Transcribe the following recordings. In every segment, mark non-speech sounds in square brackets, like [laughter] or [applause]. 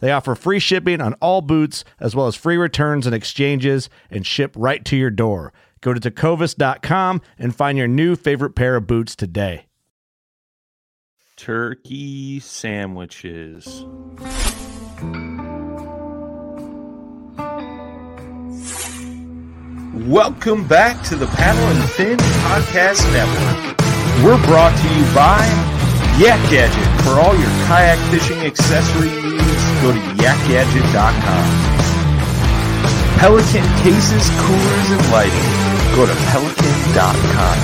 They offer free shipping on all boots, as well as free returns and exchanges, and ship right to your door. Go to tecovas.com and find your new favorite pair of boots today. Turkey sandwiches. Welcome back to the Paddle and Fin Podcast Network. We're brought to you by Yak Gadget. For all your kayak fishing accessory needs, go to yakgadget.com. Pelican cases, coolers, and lighting. Go to pelican.com.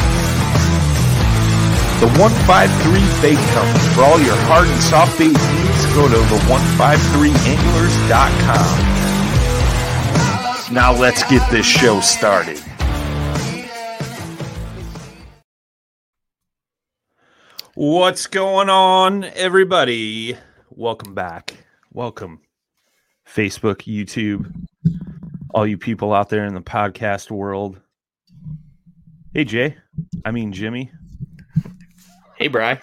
The 153 Bait Company. For all your hard and soft bait needs, go to the 153anglers.com. Now let's get this show started. What's going on, everybody? Welcome back. Welcome, Facebook, YouTube, all you people out there in the podcast world. Hey, Jay. I mean, Jimmy. Hey, Bry.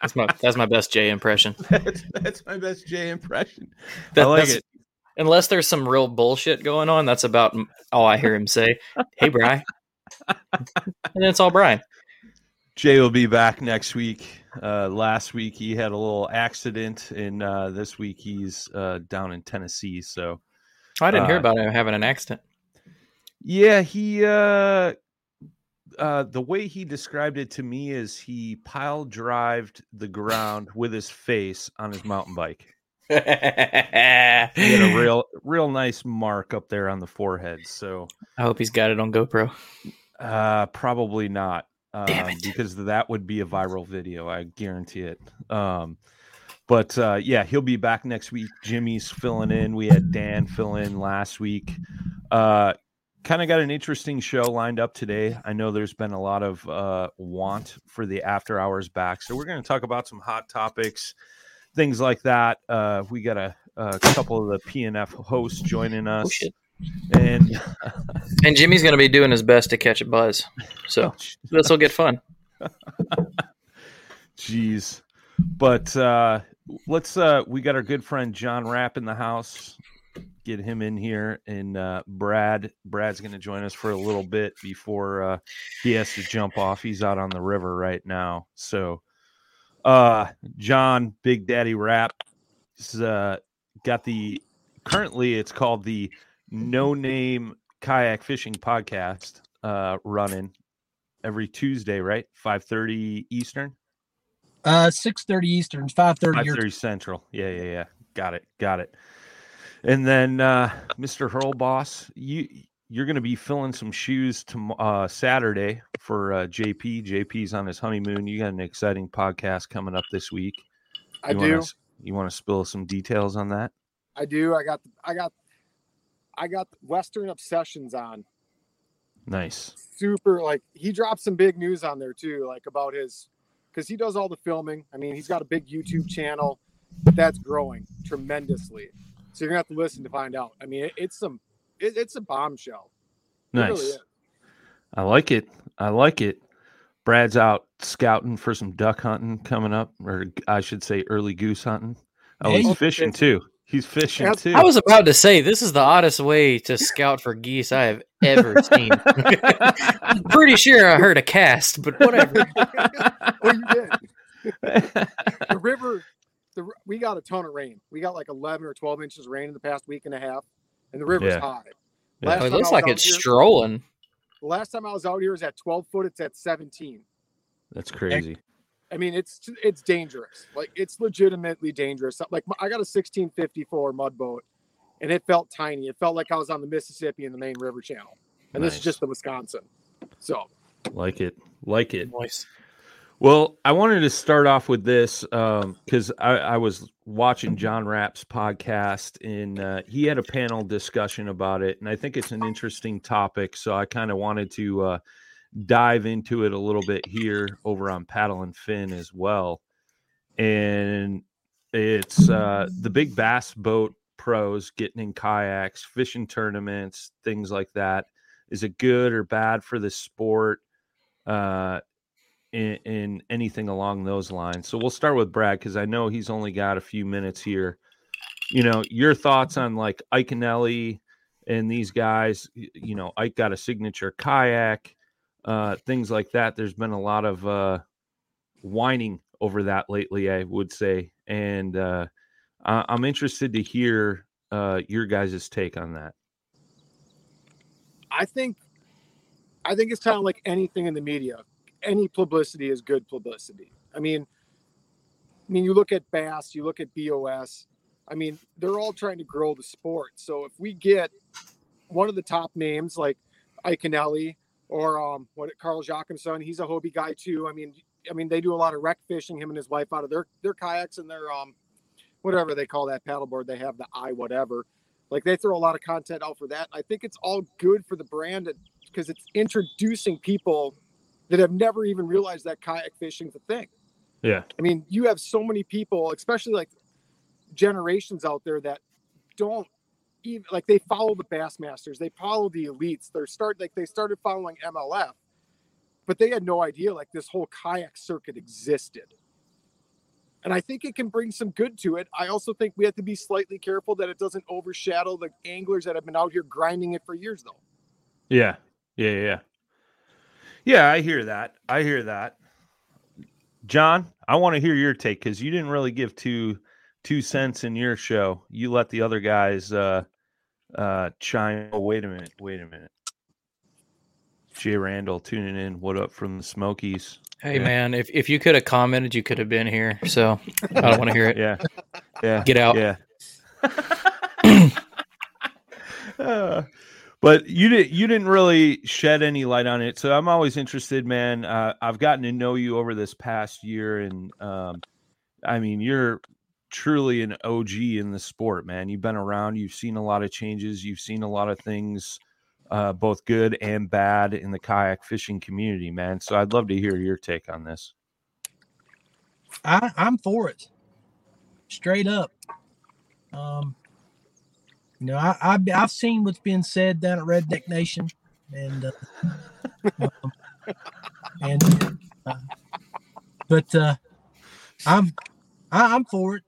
That's my [laughs] that's my best Jay impression. That's, that's my best Jay impression. That- I like it. Unless there's some real bullshit going on, that's about all I hear him say. Hey, Bry. [laughs] and it's all Bry. Jay will be back next week. Uh, last week he had a little accident, and uh, this week he's uh, down in Tennessee. So I didn't hear Uh, about him having an accident. yeah, he uh, uh, the way he described it to me is he pile drived the ground with his face on his mountain bike. He had a real, real nice mark up there on the forehead. So I hope he's got it on GoPro. Uh, probably not. Um, Damn it. Because that would be a viral video. I guarantee it. Um, but uh, yeah, he'll be back next week. Jimmy's filling in. We had Dan fill in last week. Uh, kind of got an interesting show lined up today. I know there's been a lot of uh, want for the after hours back. So we're going to talk about some hot topics, things like that. Uh, we got a, a couple of the PNF hosts joining us. Oh. And [laughs] [laughs] And Jimmy's going to be doing his best to catch a buzz. So [laughs] this will get fun. Jeez. But uh let's uh we got our good friend John Rapp in the house. Get him in here and uh Brad Brad's going to join us for a little bit before uh he has to jump off. He's out on the river right now. So uh John Big Daddy Rapp is uh got the currently it's called the No Name Kayak Fishing Podcast uh running every Tuesday, right? 5:30 Eastern. Uh, six thirty Eastern, five thirty. Five thirty Central. Yeah, yeah, yeah. Got it. Got it. And then uh Mr. Hurl Boss, you you're gonna be filling some shoes to uh Saturday for uh JP. JP's on his honeymoon. You got an exciting podcast coming up this week. I you do. Wanna, you want to spill some details on that? I do. I got. I got. I got Western Obsessions on. Nice. Super. Like he dropped some big news on there too, like about his, because he does all the filming. I mean, he's got a big YouTube channel that's growing tremendously. So you're gonna have to listen to find out. I mean, it, it's some. it, it's a bombshell. It Nice. really. I like it. I like it. Brad's out scouting for some duck hunting coming up, or I should say, early goose hunting. Oh, he's fishing too. He's fishing That's- too. I was about to say this is the oddest way to scout for geese I have ever seen. [laughs] I'm pretty sure I heard a cast, but whatever. [laughs] well, you did. The river, the we got a ton of rain. We got like 11 or 12 inches of rain in the past week and a half, and the river's Yeah. high. Yeah. Oh, it looks like it's here- strolling. The last time I was out here was at 12 foot. It's at 17. That's crazy. I mean, it's it's dangerous. Like it's legitimately dangerous. Like I got a 1654 mud boat, and it felt tiny. It felt like I was on the Mississippi in the main river channel, and this is just the Wisconsin. So Like it. Like it. Nice. Well, I wanted to start off with this because I, I was watching John Rapp's podcast and uh, he had a panel discussion about it. And I think it's an interesting topic. So I kind of wanted to uh, dive into it a little bit here over on Paddle and Fin as well. And it's uh, the big bass boat pros getting in kayaks, fishing tournaments, things like that. Is it good or bad for the sport? Uh, in, in anything along those lines. So we'll start with Brad because I know he's only got a few minutes here. You know, your thoughts on like Iaconelli and these guys. You know, Ike got a signature kayak, uh, things like that. There's been a lot of uh, whining over that lately, I would say, and uh, I- I'm interested to hear uh, your guys' take on that. I think, I think it's kind of like anything in the media. Any publicity is good publicity. I mean, I mean, you look at Bass, you look at BOS. I mean, they're all trying to grow the sport. So if we get one of the top names like Iaconelli or um, what Carl Jocumsen, he's a Hobie guy too. I mean, I mean, they do a lot of rec fishing. Him and his wife out of their their kayaks and their um, whatever they call that paddleboard. They have the i whatever. Like they throw a lot of content out for that. I think it's all good for the brand because it's introducing people that have never even realized that kayak fishing's a thing. Yeah. I mean, you have so many people, especially like generations out there that don't even like they follow the Bassmasters, they follow the elites. They're start like they started following MLF, but they had no idea like this whole kayak circuit existed. And I think it can bring some good to it. I also think we have to be slightly careful that it doesn't overshadow the anglers that have been out here grinding it for years, though. Yeah. Yeah. Yeah. Yeah. Yeah, I hear that. I hear that. John, I want to hear your take because you didn't really give two two cents in your show. You let the other guys uh uh chime. Oh, wait a minute. Wait a minute. Jay Randall tuning in. What up from the Smokies? Hey Yeah. man, if, if you could have commented, you could have been here. So I don't want to hear it. Yeah. Yeah. Get out. Yeah. [laughs] [laughs] Uh, but you didn't you didn't really shed any light on it so i'm always interested man uh, i've gotten to know you over this past year and um, i mean you're truly an og in the sport man you've been around you've seen a lot of changes you've seen a lot of things uh, both good and bad in the kayak fishing community man so i'd love to hear your take on this I, I'm for it. Straight up. Um, you know, I, I've, I've seen what's being said down at Redneck Nation, and uh, um, and uh, but uh, I'm I, I'm for it,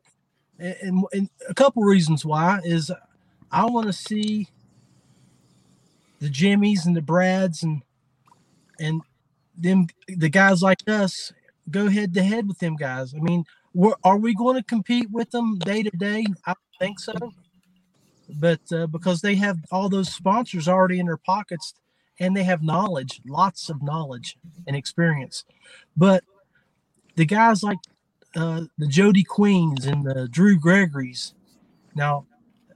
and, and, a couple reasons why is I want to see the Jimmys and the Brads and and them the guys like us go head to head with them guys. I mean, are we going to compete with them day to day? I think so. But uh, because they have all those sponsors already in their pockets and they have knowledge, lots of knowledge and experience. But the guys like uh, the Jody Queens and the Drew Gregory's, now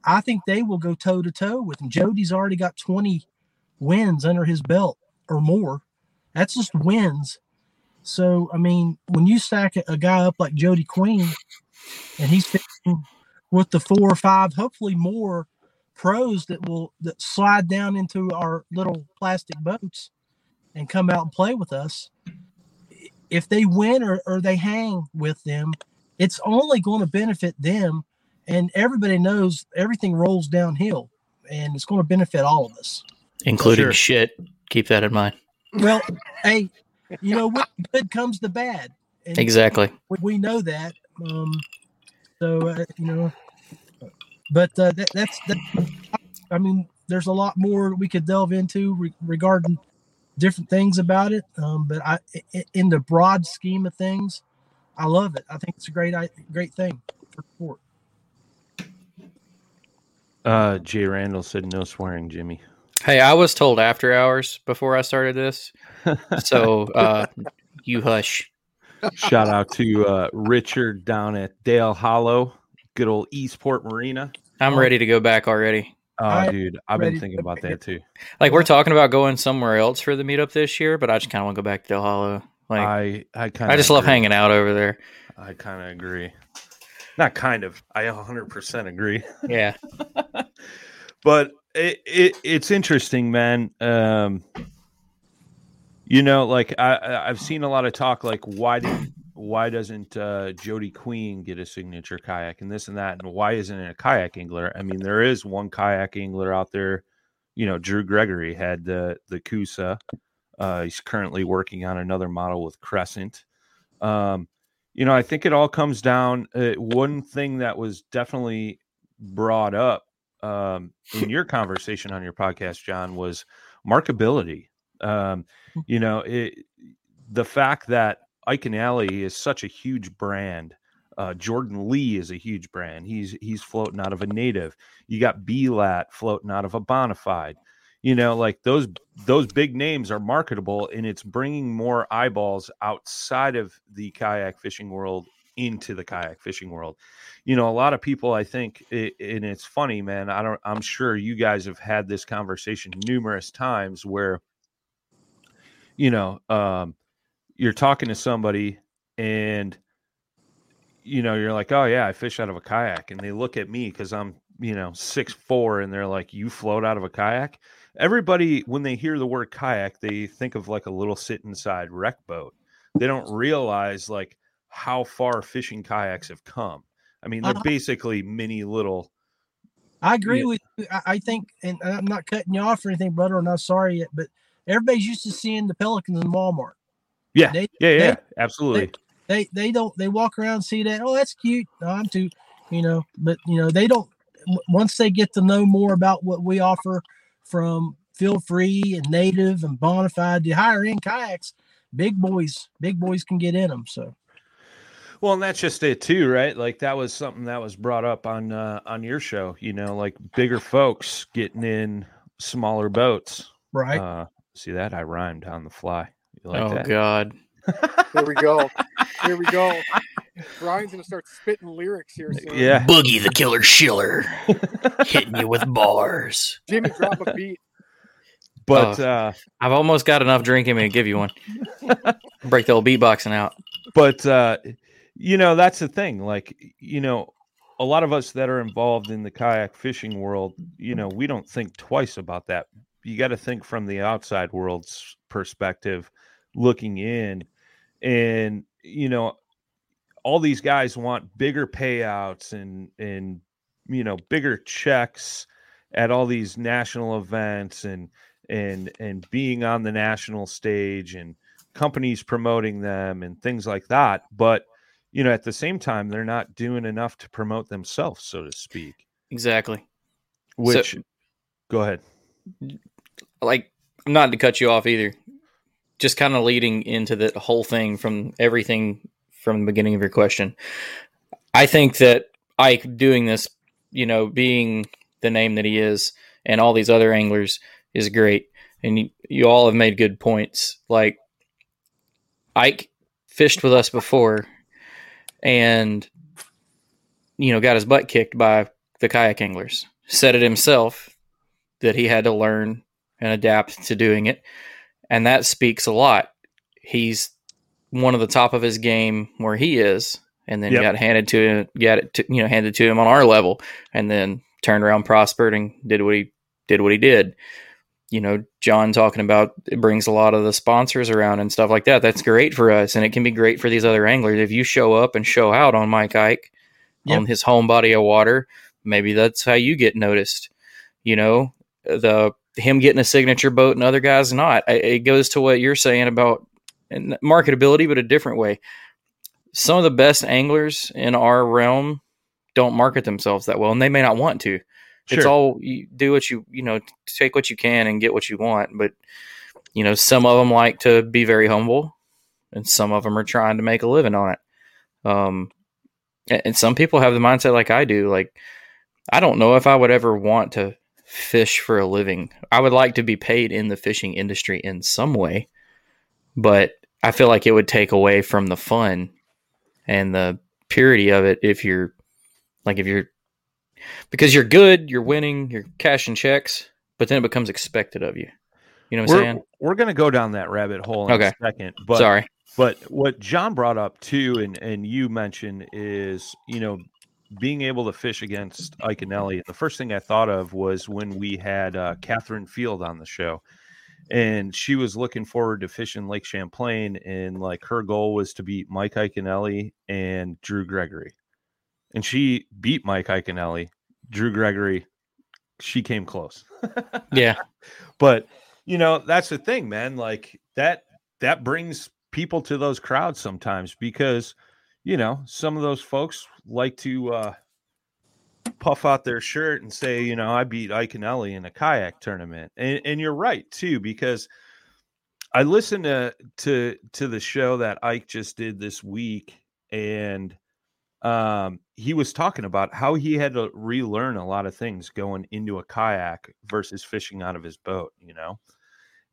I think they will go toe to toe with them. Jody's already got 20 wins under his belt or more. That's just wins. So I mean, when you stack a- a guy up like Jody Queen, and he's with the four or five, hopefully more pros that will that slide down into our little plastic boats and come out and play with us. If they win or, or they hang with them, it's only going to benefit them. And everybody knows everything rolls downhill. and it's going to benefit all of us. including Sure. shit. Keep that in mind. Well, hey, you know, with good comes the bad. And Exactly. we, we know that. Um, so uh, you know, but uh, that, that's that. I mean, there's a lot more we could delve into re- regarding different things about it. Um, but I, i- in the broad scheme of things, I love it. I think it's a great, great thing for sport. Uh, Jay Randall said no swearing, Jimmy. Hey, I was told after hours before I started this, so [laughs] uh, you hush. Shout out to uh, Richard down at Dale Hollow, good old Eastport Marina. I'm ready to go back already. Oh, I- dude, I've been thinking about that too. Like we're talking about going somewhere else for the meetup this year, but I just kind of want to go back to Dale Hollow. Like I, I kind of, I kind just love hanging out over there. I kind of agree. Not kind of. I 100% agree. Yeah, [laughs] but it, it it's interesting, man. Um, you know, like I I- I've seen a lot of talk like why did why doesn't uh, Jody Queen get a signature kayak and this and that and why isn't it a kayak angler? I mean, there is one kayak angler out there. You know, Drew Gregory had the the Coosa. Uh, he's currently working on another model with Crescent. Um, you know, I think it all comes down. Uh, one thing that was definitely brought up um, in your conversation on your podcast, John, was markability. Um, you know, it, the fact that Iaconelli is such a huge brand. Uh, Jordan Lee is a huge brand. He's he's floating out of a native. You got BLAT floating out of a bonafide. You know, like those those big names are marketable, and it's bringing more eyeballs outside of the kayak fishing world into the kayak fishing world. You know, a lot of people, I think, i and it's funny, man. I don't. I'm sure you guys have had this conversation numerous times where, you know, um, you're talking to somebody and you know you're like oh yeah i fish out of a kayak and they look at me because i'm you know six four and they're like you float out of a kayak everybody when they hear the word kayak they think of like a little sit inside rec boat they don't realize like how far fishing kayaks have come i mean they're Uh-huh. basically mini little I agree with you. I, think, and I'm not cutting you off or anything, brother. I'm not sorry yet, but everybody's used to seeing the pelicans in Walmart. Yeah They- yeah yeah they- absolutely They they don't they walk around and see that oh that's cute. No, I'm too, you know, but you know they don't. Once they get to know more about what we offer from Feel Free and Native and Bonafide, the higher end kayaks, big boys, big boys can get in them. So Well, and that's just it too, right? Like that was something that was brought up on uh, on your show. You know, like bigger folks getting in smaller boats. right, Uh, see that I rhymed on the fly. You like oh that? god. Here we go. Here we go. [laughs] Brian's gonna start spitting lyrics here soon. Yeah. Boogie the Killer Schiller hitting you with bars. Jimmy, drop a beat. But Oh. uh, I've almost got enough drink in me to give you one. [laughs] Break the old beatboxing out. but uh, you know that's the thing. Like you know, a lot of us that are involved in the kayak fishing world, you know, we don't think twice about that. You got to think from the outside world's perspective, looking in, and you know, all these guys want bigger payouts and and you know bigger checks at all these national events and and and being on the national stage and companies promoting them and things like that but you know at the same time they're not doing enough to promote themselves so to speak Exactly. which go ahead like I'm not to cut you off either just kind of leading into the whole thing from everything from the beginning of your question. I think that ike doing this you know being the name that he is and all these other anglers is great. And you, you all have made good points. Like ike fished with us before and you know got his butt kicked by the kayak anglers. Said it himself that he had to learn and adapt to doing it. And that speaks a lot. He's one of the top of his game where he is, and then Yep. got handed to him, got it to, you know, handed to him on our level, and then turned around, prospered, and did what he did what he did. You know, John talking about it brings a lot of the sponsors around and stuff like that. That's great for us, and it can be great for these other anglers. If you show up and show out on Mike Ike Yep. on his home body of water, maybe that's how you get noticed You know, the him getting a signature boat and other guys not. It goes to what you're saying about marketability, but a different way. Some of the best anglers in our realm don't market themselves that well, and they may not want to. Sure. It's all you do what you you know take what you can and get what you want, but you know some of them like to be very humble, and some of them are trying to make a living on it. Um, and some people have the mindset like I do. Like I don't know if I would ever want to fish for a living. I would like to be paid in the fishing industry in some way, but I feel like it would take away from the fun and the purity of it if you're like if you're because you're good, you're winning, you're cashing checks, but then it becomes expected of you. You know what we're, I'm saying? We're gonna go down that rabbit hole in okay. a second. But sorry. But what John brought up too, and and you mentioned is you know being able to fish against Iaconelli, the first thing I thought of was when we had uh, Catherine Field on the show, and she was looking forward to fishing Lake Champlain, and like her goal was to beat Mike Iaconelli and Drew Gregory, and she beat Mike Iaconelli. Drew Gregory, she came close. [laughs] yeah, but you know that's the thing, man. Like that that brings people to those crowds sometimes because you know, some of those folks like to uh, puff out their shirt and say, you know, I beat Iaconelli in a kayak tournament. And, and you're right too, because I listened to, to to the show that Ike just did this week, and um, he was talking about how he had to relearn a lot of things going into a kayak versus fishing out of his boat. You know,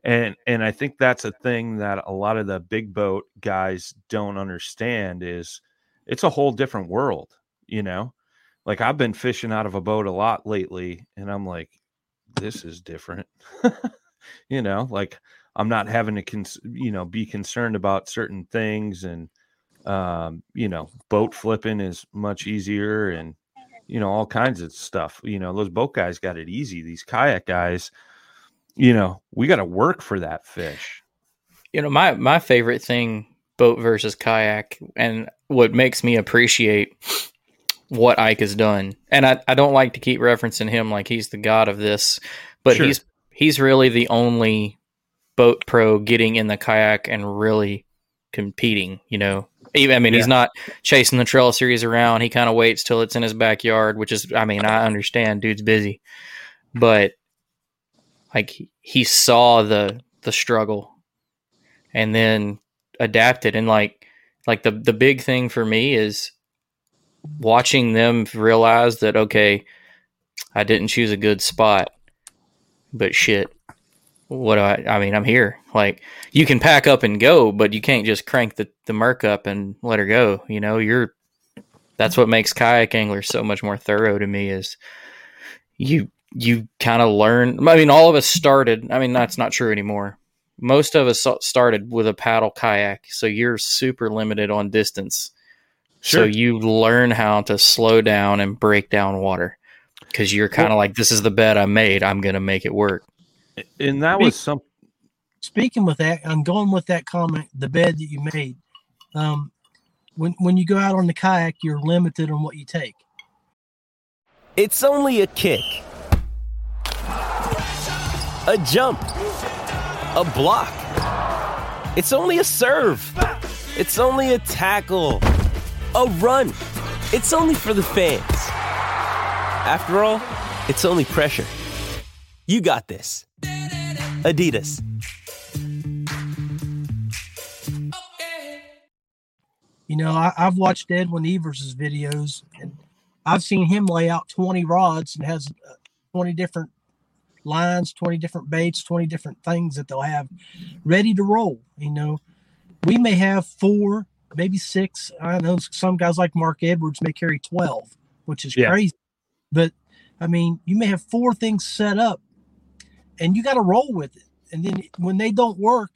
and and i think that's a thing that a lot of the big boat guys don't understand is it's a whole different world you know? Like i've been fishing out of a boat a lot lately and i'm like this is different. [laughs] You know like i'm not having to cons- you know be concerned about certain things and um you know boat flipping is much easier and you know all kinds of stuff you know those boat guys got it easy these kayak guys you know, we got to work for that fish. You know, my my favorite thing boat versus kayak and what makes me appreciate what Ike has done. And I, I don't like to keep referencing him like he's the god of this, but sure. he's he's really the only boat pro getting in the kayak and really competing, you know. Even, I mean, yeah. he's not chasing the trail series around. He kind of waits till it's in his backyard, which is, I mean, I understand, dude's busy, but like he saw the the struggle and then adapted. And like like the the big thing for me is watching them realize that okay I didn't choose a good spot but shit what do I I mean I'm here. Like you can pack up and go but you can't just crank the the Merc up and let her go. You know you're that's what makes kayak anglers so much more thorough to me is you you kind of learn. I mean, all of us started. I mean, that's not true anymore. Most of us started with a paddle kayak, so you're super limited on distance. Sure. So you learn how to slow down and break down water because you're kind of like, this is the bed I made. I'm going to make it work. And that was some. Speaking with that, I'm going with that comment. The bed that you made. Um, when when you go out on the kayak, you're limited on what you take. It's only a kick a jump, a block. It's only a serve. It's only a tackle, a run. It's only for the fans. After all, it's only pressure. You got this. Adidas. You know, I, have watched Edwin Evers' videos, and I've seen him lay out 20 rods and has uh, 20 different lines, 20 different baits, 20 different things that they'll have ready to roll. You know, we may have four, maybe six. I know some guys like Mark Edwards may carry 12, which is yeah. crazy. But I mean, you may have four things set up and you got to roll with it. And then when they don't work,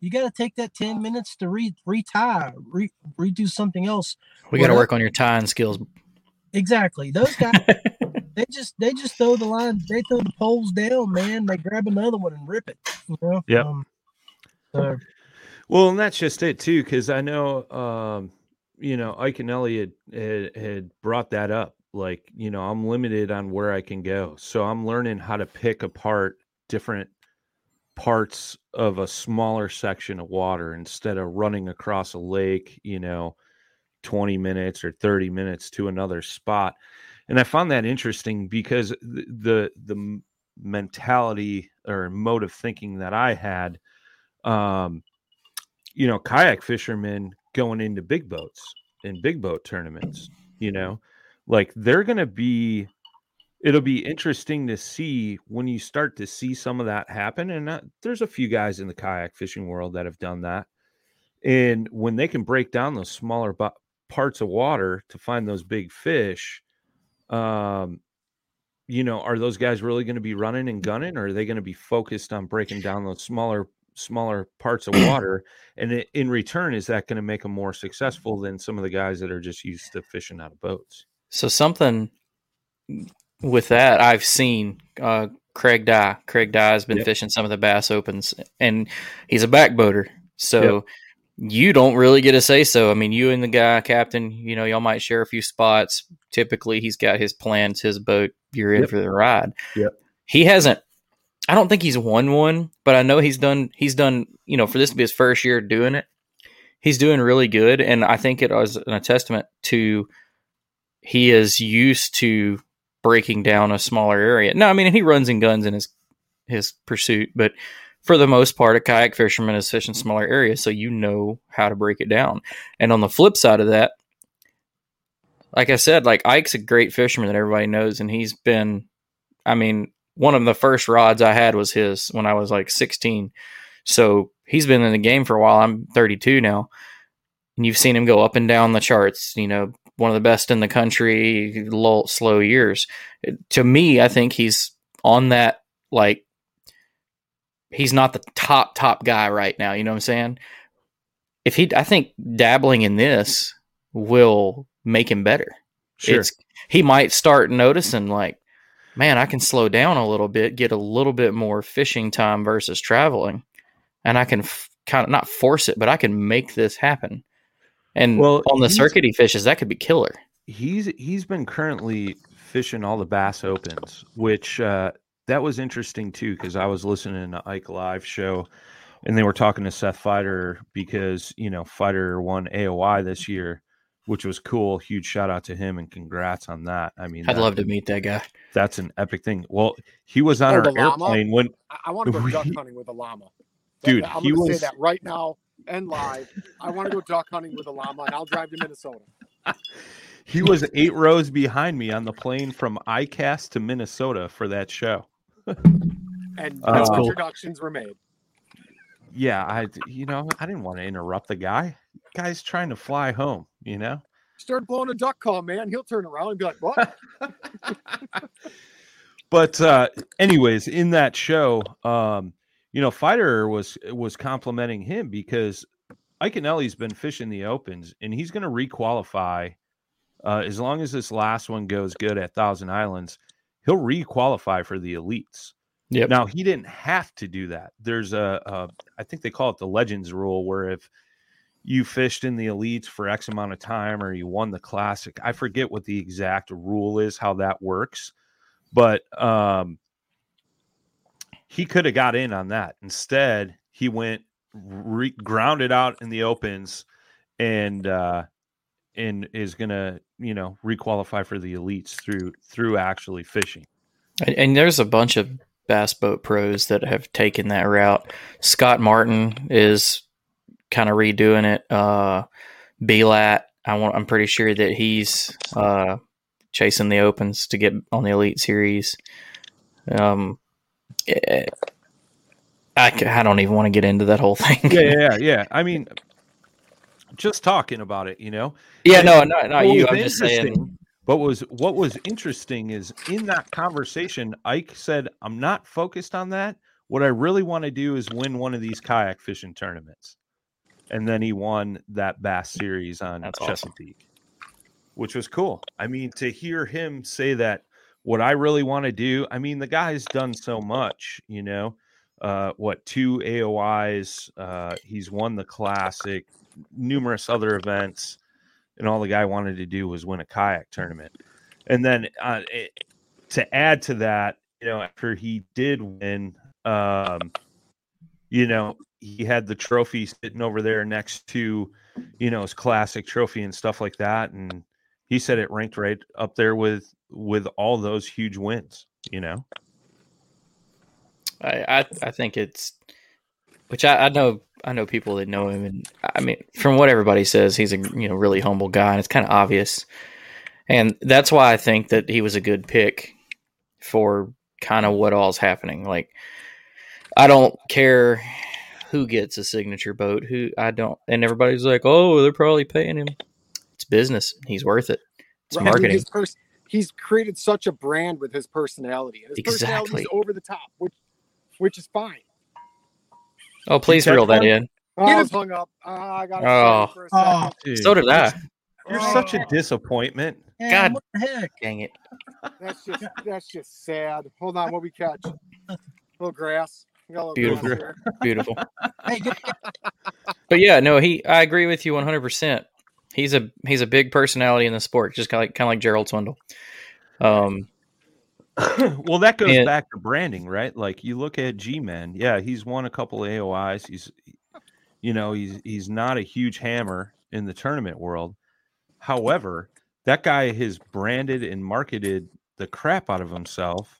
you got to take that 10 minutes to re retie, re, redo something else. We got to work on your tying skills. Exactly. Those guys, [laughs] they just they just throw the line, they throw the poles down, man. They grab another one and rip it. You know. Yeah. Um, so. Well, and that's just it too, because I know, um, you know, Iaconelli had, had brought that up like you know i'm limited on where i can go so i'm learning how to pick apart different parts of a smaller section of water instead of running across a lake you know 20 minutes or 30 minutes to another spot and i found that interesting because the the, the mentality or mode of thinking that i had um you know kayak fishermen going into big boats in big boat tournaments you know? Like they're going to be it'll be interesting to see when you start to see some of that happen and there's a few guys in the kayak fishing world that have done that. And when they can break down those smaller bu- parts of water to find those big fish um you know are those guys really going to be running and gunning or are they going to be focused on breaking down those smaller smaller parts of [clears throat] water and in return is that going to make them more successful than some of the guys that are just used to fishing out of boats So something with that I've seen uh, Craig Dye. Craig Dye has been Yep. fishing some of the Bass Opens, and he's a backboater. So you don't really get a say so. I mean, you and the guy captain, you know, y'all might share a few spots. Typically, he's got his plans, his boat. You're in Yep. for the ride. Yep. He hasn't. I don't think he's won one, but I know he's done. He's done. You know, for this to be his first year doing it, he's doing really good, and I think it was a testament to he is used to breaking down a smaller area. No, I mean he runs and guns in his his pursuit, but for the most part, a kayak fisherman is fishing smaller areas, so you know how to break it down. And on the flip side of that, like I said, like Ike's a great fisherman that everybody knows, and he's been, I mean, one of the first rods I had was his when I was like 16. So he's been in the game for a while. I'm 32 now, and you've seen him go up and down the charts. You know, one of the best in the country, low, slow years. To me, I think he's on that like he's not the top top guy right now. You know what I'm saying? If he, I think dabbling in this will make him better. sure It's he might start noticing like, man, I can slow down a little bit, get a little bit more fishing time versus traveling, and I can f- kind of not force it, but I can make this happen. And Well, on the circuit he fishes, that could be killer. he's he's been currently fishing all the bass opens which uh that was interesting too because i was listening to ike live show and they were talking to seth Feider because you know Feider won AOY this year which was cool huge shout out to him and congrats on that i mean I'd that- love to meet that guy. that's an epic thing well he was on Oh, our the llama? airplane when I, I want to go [laughs] duck hunting with a llama. Dude, I'm he going to was- say that right now and live. I want to go duck hunting with a llama, and I'll drive to Minnesota. [laughs] he was eight rows behind me on the plane from icast to minnesota for that show And no cool. introductions were made. yeah i you know i didn't want to interrupt the guy guy's trying to fly home you know Start blowing a duck call, man. He'll turn around and be like, "What?" [laughs] but uh anyways in that show um you know Feider was was complimenting him because Iaconelli's been fishing the opens and he's going to requalify uh as long as this last one goes good at thousand islands he'll requalify for the elites. Yep. now he didn't have to do that. There's a, a i think they call it the legends rule where if you fished in the elites for x amount of time or you won the classic i forget what the exact rule is how that works but um he could have got in on that. Instead he went re- grounded out in the opens and uh and is gonna you know requalify for the elites through through actually fishing And, and there's a bunch of bass boat pros that have taken that route. Scott Martin is kind of redoing it. Uh, Belat, I want, I'm pretty sure that he's uh, chasing the opens to get on the elite series. Um, eh, I, I don't even want to get into that whole [laughs] thing. yeah, yeah, yeah. I mean, just talking about it, you know. Yeah, no, not, not you. I'm just saying. But was what was interesting is in that conversation, Ike said, "I'm not focused on that. What I really want to do is win one of these kayak fishing tournaments." And then he won that Bass Series on That's awesome. Chesapeake, which was cool. I mean, to hear him say that, what I really want to do. I mean, the guy's done so much, you know. Uh, what two AOYs? Uh, he's won the classic, numerous other events and all the guy wanted to do was win a kayak tournament. And then uh, it, to add to that, you know, after he did win, um, you know, he had the trophy sitting over there next to, you know, his classic trophy and stuff like that. And he said it ranked right up there with with all those huge wins, you know. I, I I think it's which I, I know I know people that know him and I mean from what everybody says he's a you know really humble guy and it's kind of obvious and that's why I think that he was a good pick for kind of what all's happening like I don't care who gets a signature boat who I don't and everybody's like oh they're probably paying him it's business he's worth it it's Right. I mean, marketing pers- he's created such a brand with his personality. And his personality Exactly. is over the top, which which is fine. Oh please reel that one? in Oh, I was hung up. Ah, I got Oh. for a Oh. second. Dude, so did I You're such a disappointment. Man, God. what the heck? dang it That's just that's just sad. Hold on, what we catch? little grass. A little Beautiful. grass beautiful [laughs] But yeah, no, he. I agree with you one hundred percent. He's a he's a big personality in the sport, just kind of like kind of like Gerald Swindle. Um, [laughs] well, that goes And- back to branding, right? Like you look at G-Man, yeah, he's won a couple of AOYs. He's, you know, he's he's not a huge hammer in the tournament world. However, that guy has branded and marketed the crap out of himself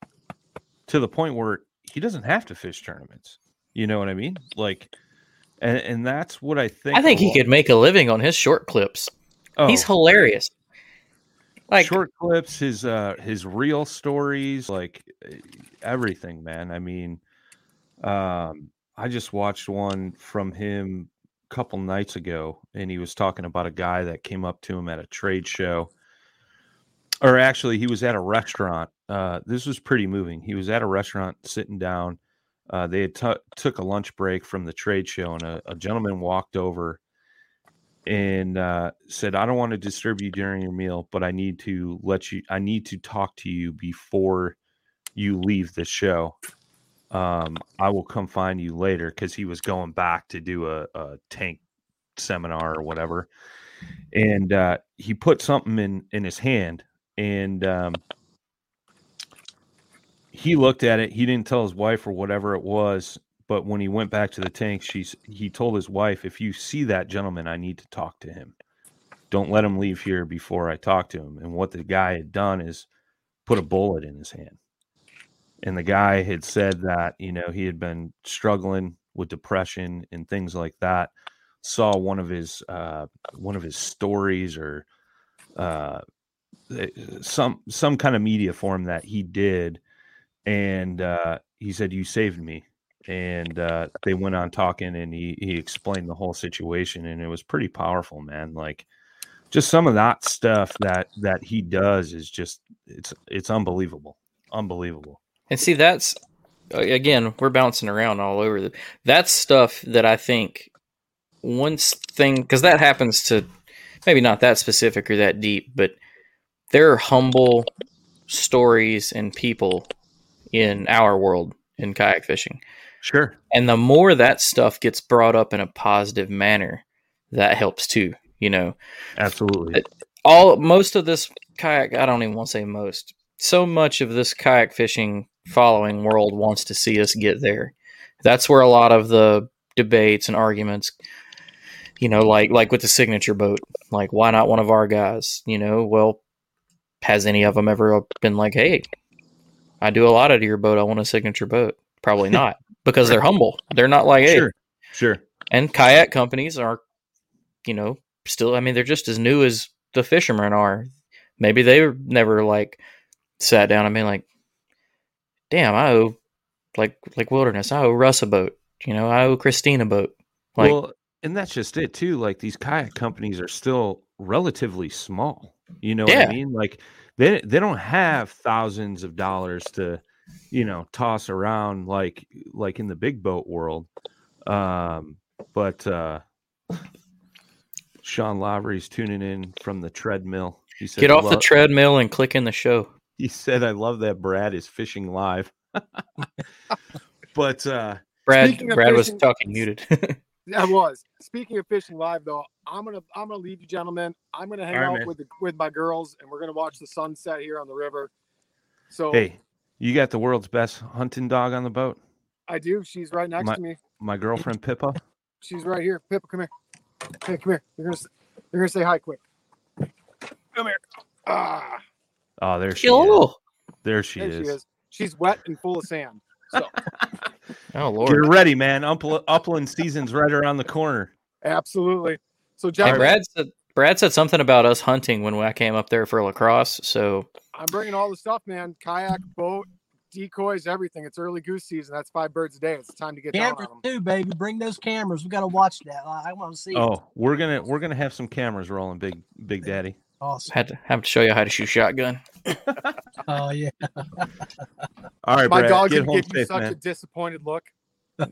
to the point where he doesn't have to fish tournaments. You know what I mean? Like, and, and that's what I think. I think he could make a living on his short clips. He's Oh, hilarious. Like short clips, his uh his real stories, like eh, everything, man. I mean, um, I just watched one from him a couple nights ago, and he was talking about a guy that came up to him at a trade show. Or actually, he was at a restaurant. Uh, this was pretty moving. He was at a restaurant sitting down. Uh, they had t- took a lunch break from the trade show, and a, a gentleman walked over and uh, said, "I don't want to disturb you during your meal, but I need to let you. I need to talk to you before you leave the show. Um, I will come find you later because he was going back to do a, a tank seminar or whatever, and uh, he put something in in his hand, and um, he looked at it. He didn't tell his wife or whatever it was." But when he went back to the tank, she's he told his wife, "If you see that gentleman, I need to talk to him. Don't let him leave here before I talk to him." And what the guy had done is put a bullet in his hand. And the guy had said that, you know, he had been struggling with depression and things like that. Saw one of his uh one of his stories or uh eh, some some kind of media form that he did and uh he said you saved me and uh, they went on talking and he, he explained the whole situation and it was pretty powerful man like just some of that stuff that that he does is just it's it's unbelievable unbelievable And see, that's again, we're bouncing around all over. The, that's stuff that I think once thing because that happens to maybe not that specific or that deep, but there are humble stories and people in our world in kayak fishing. Sure. And the more that stuff gets brought up in a positive manner, that helps too. You know, absolutely. All most of this kayak i don't even want to say most so much of this kayak fishing following world wants to see us get there. That's where a lot of the debates and arguments you know like like with the signature boat like why not one of our guys you know? Well has any of them ever been like hey i do a lot out of your boat i want a signature boat? Probably [laughs] not because they're humble. They're not like hey sure sure. and kayak companies are you know still i mean they're just as new as the fishermen are. Maybe they never like sat down and been like damn i owe like like wilderness i owe russ a boat you know i owe christine a boat. Like well and that's just it too like these kayak companies are still relatively small you know what i mean? Like they they don't have thousands of dollars to you know toss around like like in the big boat world um but uh sean Lavery's tuning in from the treadmill he said get off the treadmill and click in the show he said i love that brad is fishing live [laughs] but uh brad Speaking of brad was talking muted [laughs] I was. Speaking of fishing live, though, I'm gonna I'm gonna leave you, gentlemen. I'm gonna hang All right, out man. with the, with my girls, and we're gonna watch the sunset here on the river. So Hey, you got the world's best hunting dog on the boat. I do. She's right next My- to me. My girlfriend Pippa. She's right here. Pippa, come here. Hey, come here. You're gonna you're gonna say hi quick. Come here. Ah, Oh, there she is. Oh, There she there is. she is. She's wet and full of sand. So [laughs] oh Lord. Get Lord. ready, man. Upl- upland season's right around the corner. absolutely. So Hey, John, Brad said Brad said something about us hunting when I came up there for La Crosse. So I'm bringing all the stuff, man. Kayak, boat, decoys, everything. It's early goose season. That's five birds a day. It's time to get down Cameras on them. too, baby. Bring those cameras. We got to watch that. I, I want to see. it. Oh, we're gonna we're gonna have some cameras rolling, big Big Daddy. awesome. had to have to show you how to shoot shotgun. [laughs] Oh yeah. All right, My Brad, dog's get gonna home give you such man. a disappointed look. [laughs]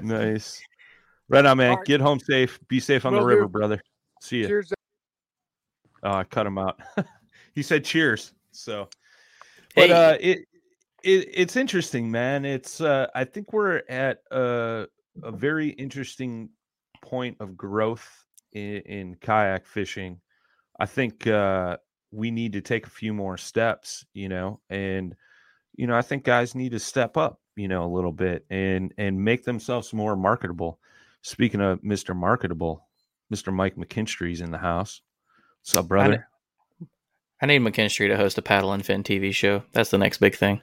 Nice. Right on, man. All right. Get home safe. Be safe on the river, do. brother. See you. I cut him out. [laughs] he said cheers. So, but Hey. uh, it, it it's interesting, man. It's uh, I think we're at a a very interesting point of growth in, in kayak fishing. I think uh, we need to take a few more steps, you know, and you know, I think guys need to step up, you know, a little bit and and make themselves more marketable. Speaking of Mr. Marketable, Mr. Mike McKinstry's in the house. What's up, brother? I need McKinstry to host a paddle and fin TV show. That's the next big thing.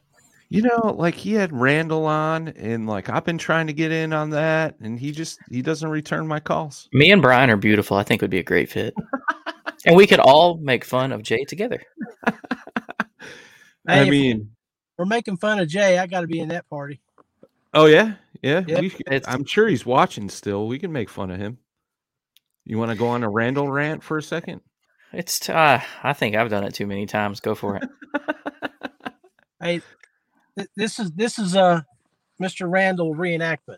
You know, like he had Randall on, and like I've been trying to get in on that, and he just he doesn't return my calls. Me and Brian are beautiful. I think would be a great fit. and we could all make fun of Jay together. [laughs] I Hey, if mean, we're making fun of Jay. I got to be in that party. oh yeah, yeah. Yep. we I'm sure he's watching still. We can make fun of him. You want to go on a Randall rant for a second? It's uh, I think I've done it too many times. Go for it. [laughs] Hey, th- this is this is uh Mr. Randall reenactment.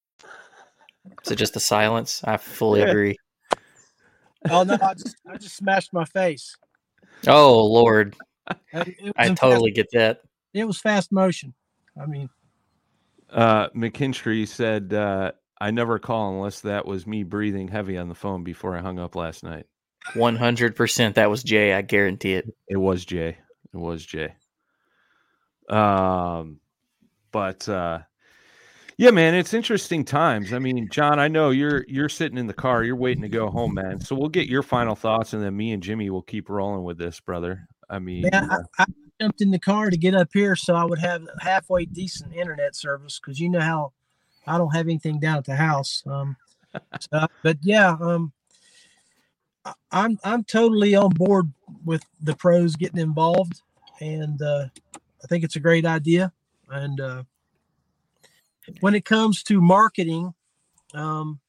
Is it just the silence? I fully Yeah. agree. Oh no, I just I just smashed my face. Oh Lord, Uh, It was I in totally get that. It was fast motion. I mean, Uh, McKinstry said, uh, "I never call unless that was me breathing heavy on the phone before I hung up last night." One hundred percent. That was Jay. I guarantee it. It was Jay. It was Jay. Um, but uh, yeah, man, it's interesting times. I mean, John, I know you're you're sitting in the car, you're waiting to go home, man. So we'll get your final thoughts, and then me and Jimmy will keep rolling with this, brother. I mean, uh, I, I jumped in the car to get up here so I would have halfway decent internet service because you know how I don't have anything down at the house. Um, so, but yeah, um, I- I'm I'm totally on board with the pros getting involved, and uh, I think it's a great idea. And uh, when it comes to marketing, um,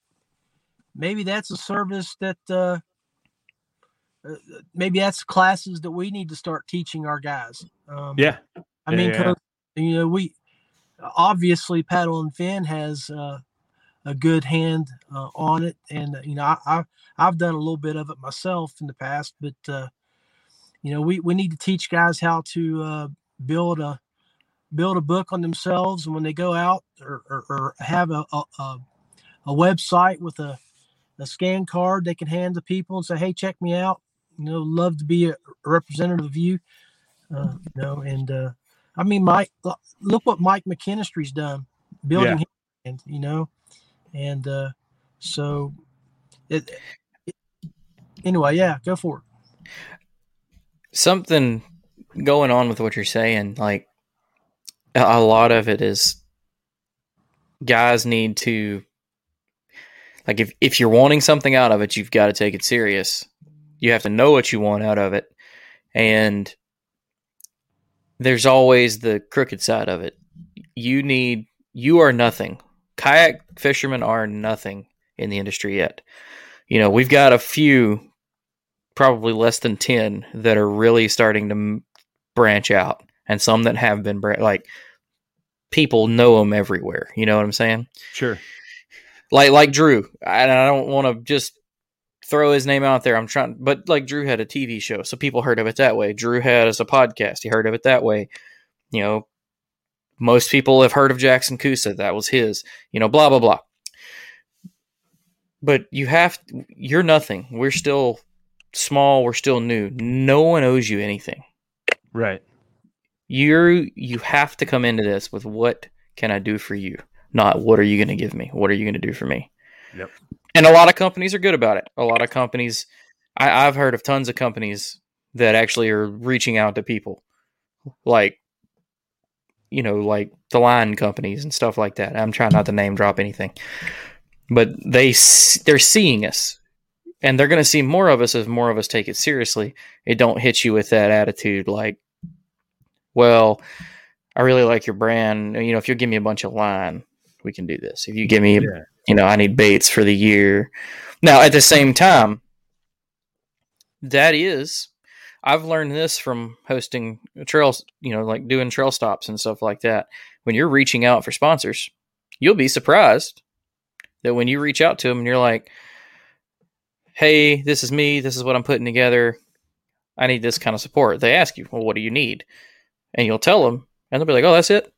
maybe that's a service that uh, uh, maybe that's classes that we need to start teaching our guys. Um, yeah, I mean, Yeah, you know, we obviously Paddle and Fin has uh, a good hand uh, on it, and uh, you know, I, I I've done a little bit of it myself in the past, but uh, you know, we we need to teach guys how to uh, build a build a book on themselves, and when they go out or, or, or have a, a a website with a a scan card they can hand to people and say, "Hey, check me out." You know, love to be a representative of you. Uh, you know, and uh, I mean, Mike, look what Mike McKinstry's done, building, his brand, you know, and uh, so it, it. Anyway, yeah, go for it. Something going on with what you're saying. Like a, lot of it is guys need to like if if you're wanting something out of it, you've got to take it serious. You have to know what you want out of it, and there's always the crooked side of it. You need you are nothing. Kayak fishermen are nothing in the industry yet. You know, we've got a few, probably less than 10, that are really starting to branch out, and some that have been, like, people know them everywhere. You know what I'm saying? Sure. Like, like Drew. And I don't want to just throw his name out there. I'm trying, but like Drew had a TV show, so people heard of it that way. Drew has a podcast, he heard of it that way. You know, most people have heard of Jackson Coosa. That was his. You know, blah blah blah. But you have you're nothing. We're still small. We're still new. No one owes you anything. Right. You're you have to come into this with what can I do for you, not what are you going to give me. What are you going to do for me? Yep. And a lot of companies are good about it. A lot of companies, I, I've heard of tons of companies that actually are reaching out to people, like you know, like the line companies and stuff like that. I'm trying not to name drop anything, but they they're seeing us, and they're going to see more of us as more of us take it seriously. It don't hit you with that attitude like, well, I really like your brand. You know, if you'll give me a bunch of line, we can do this. If you give me, Yeah. you know, I need baits for the year. Now, at the same time, that is I've learned this from hosting trails, you know, like doing trail stops and stuff like that. When you're reaching out for sponsors, you'll be surprised that when you reach out to them and you're like, "Hey, this is me. This is what I'm putting together. I need this kind of support." They ask you, "Well, what do you need?" And you'll tell them, and they'll be like, "Oh, that's it."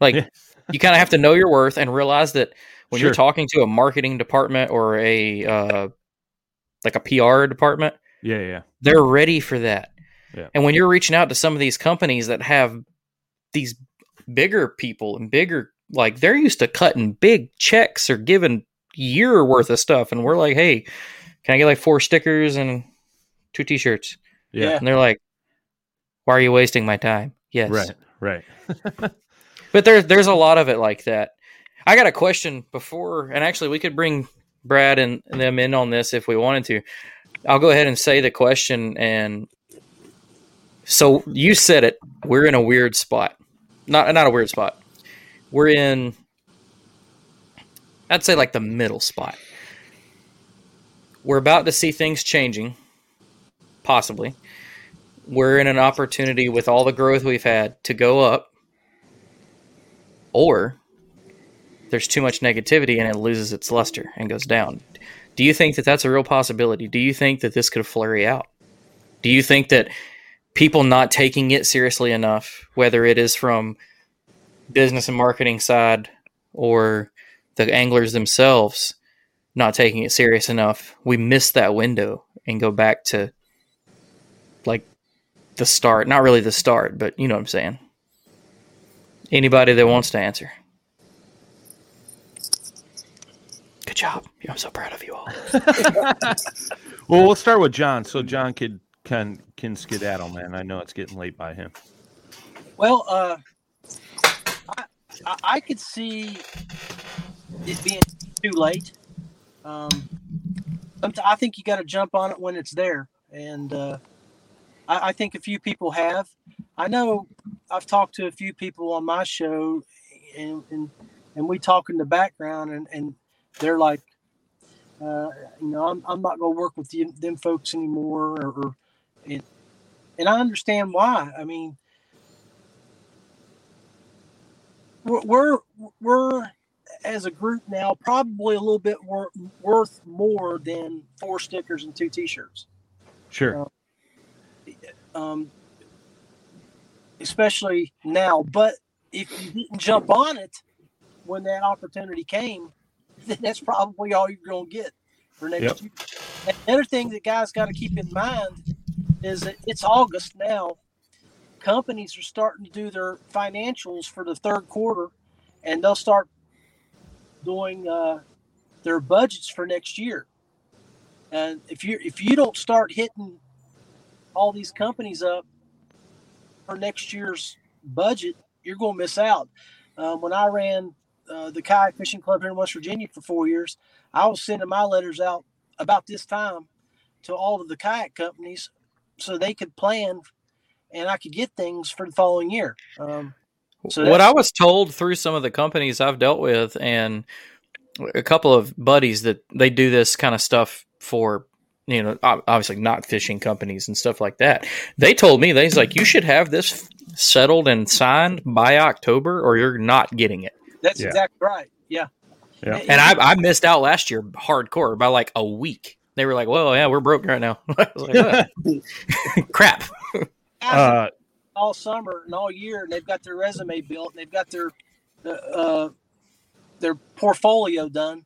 Like Yeah. you kind of have to know your worth and realize that when Sure. you're talking to a marketing department or a uh, like a PR department, Yeah, yeah. they're ready for that. Yeah. And when you're reaching out to some of these companies that have these bigger people and bigger, like they're used to cutting big checks or giving year worth of stuff, and we're like, hey, can I get like four stickers and two T-shirts? Yeah. And they're like, why are you wasting my time? Yes, Right. Right. [laughs] but there's there's a lot of it like that. I got a question before, and actually we could bring Brad and them in on this if we wanted to. I'll go ahead and say the question. And so you said it. We're in a weird spot. Not not a weird spot. We're in. I'd say like the middle spot. We're about to see things changing, possibly. We're in an opportunity with all the growth we've had to go up, or there's too much negativity and it loses its luster and goes down. Do you think that that's a real possibility? Do you think that this could flurry out? Do you think that people not taking it seriously enough, whether it is from business and marketing side or the anglers themselves not taking it serious enough, we miss that window and go back to like the start. Not really the start, but you know what I'm saying. Anybody that wants to answer. Good job. I'm so proud of you all. [laughs] Well, we'll start with John, so John could can can skedaddle, man. I know it's getting late by him. Well, uh, I, I, I could see it being too late. Um, I think you got to jump on it when it's there, and uh, I, I think a few people have. I know I've talked to a few people on my show, and and, and we talk in the background, and, and they're like, uh, you know, I'm, I'm not going to work with you, them folks anymore, or, or and, and I understand why. I mean, we're we're, as a group now probably a little bit wor- worth more than four stickers and two T-shirts. Sure. Um, especially now. But if you didn't jump on it when that opportunity came, [laughs] then that's probably all you're going to get for next Yep. year. And the other thing that guys got to keep in mind is that it's August now. Companies are starting to do their financials for the third quarter, and they'll start doing uh, their budgets for next year. And if you if you don't start hitting all these companies up for next year's budget, you're going to miss out. Um, when I ran uh, the kayak fishing club here in West Virginia for four years, I was sending my letters out about this time to all of the kayak companies so they could plan and I could get things for the following year. Um, so what I was told through some of the companies I've dealt with and a couple of buddies that they do this kind of stuff for you know obviously not fishing companies and stuff like that. They told me they's like you should have this settled and signed by October or you're not getting it. That's Yeah. exactly right. Yeah. Yeah. And I I missed out last year hardcore by like a week. They were like, "Well, yeah, we're broke right now." [laughs] Like, "Oh, [laughs] "Crap." uh, all summer and all year, and they've got their resume built, and they've got their uh, their portfolio done,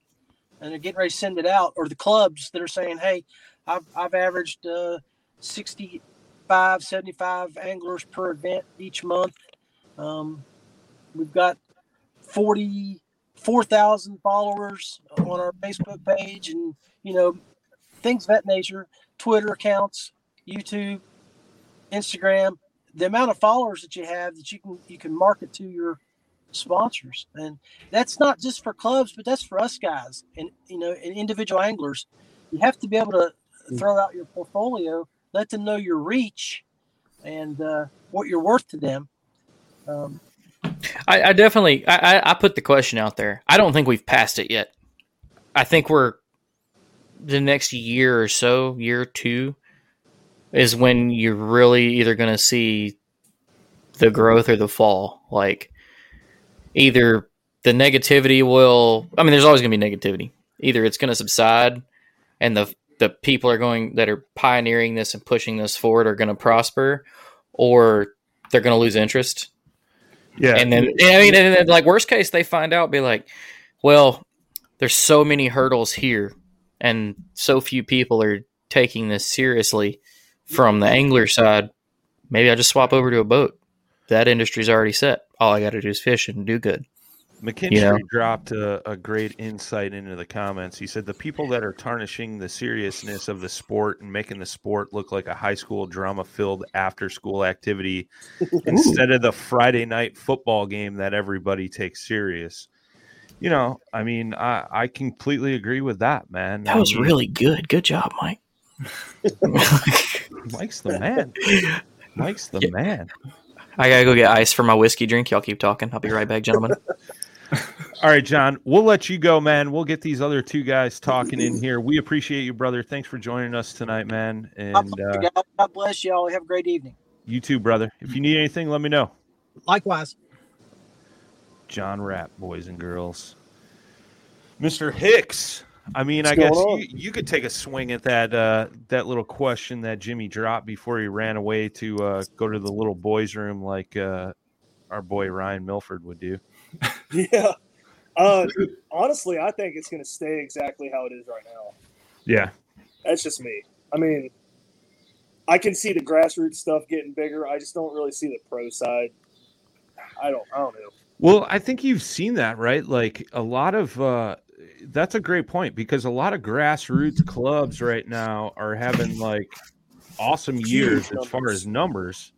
and they're getting ready to send it out. Or the clubs that are saying, "Hey, I've I've averaged uh, 65, 75 anglers per event each month. Um, we've got 44,000 followers on our Facebook page, and you know things of that nature, Twitter accounts, YouTube." Instagram, the amount of followers that you have that you can you can market to your sponsors, and that's not just for clubs, but that's for us guys and you know and individual anglers. You have to be able to throw out your portfolio, let them know your reach, and uh, what you're worth to them. Um, I, I definitely I, I- I put the question out there. I don't think we've passed it yet. I think we're the next year or so, year two, is when you're really either going to see the growth or the fall. Like either the negativity will. I mean, there's always going to be negativity. Either it's going to subside, and the the people are going that are pioneering this and pushing this forward are going to prosper, or they're going to lose interest yeah. and then I mean, and then like worst case, they find out, be like, well, there's so many hurdles here, and so few people are taking this seriously from the angler side. Maybe I just swap over to a boat. That industry's already set. All I got to do is fish and do good. McKinstry You know? dropped a, a great insight into the comments. He said the people that are tarnishing the seriousness of the sport and making the sport look like a high school drama filled after school activity [laughs] instead of the Friday night football game that everybody takes serious. You know, I mean, I, I completely agree with that, man. That I was mean, really good. Good job, Mike. [laughs] Mike's the man. Mike's the Yeah. man. I gotta go get ice for my whiskey drink. Y'all keep talking. I'll be right back, gentlemen. [laughs] All right, John, we'll let you go, man. We'll get these other two guys talking in here. We appreciate you, brother. Thanks for joining us tonight, man. And uh. God bless y'all. Have a great evening. you too, brother. If you need anything, let me know. Likewise. John Rapp, boys and girls. Mr. Hicks. I mean, What's I guess you, you could take a swing at that uh, that little question that Jimmy dropped before he ran away to uh, go to the little boys' room, like uh, our boy Ryan Milford would do. [laughs] Yeah. Uh, honestly, I think it's going to stay exactly how it is right now. Yeah, That's just me. I mean, I can see the grassroots stuff getting bigger. I just don't really see the pro side. I don't. I don't know. Well, I think you've seen that, right? Like a lot of uh that's a great point because a lot of grassroots clubs right now are having like awesome years as far as numbers.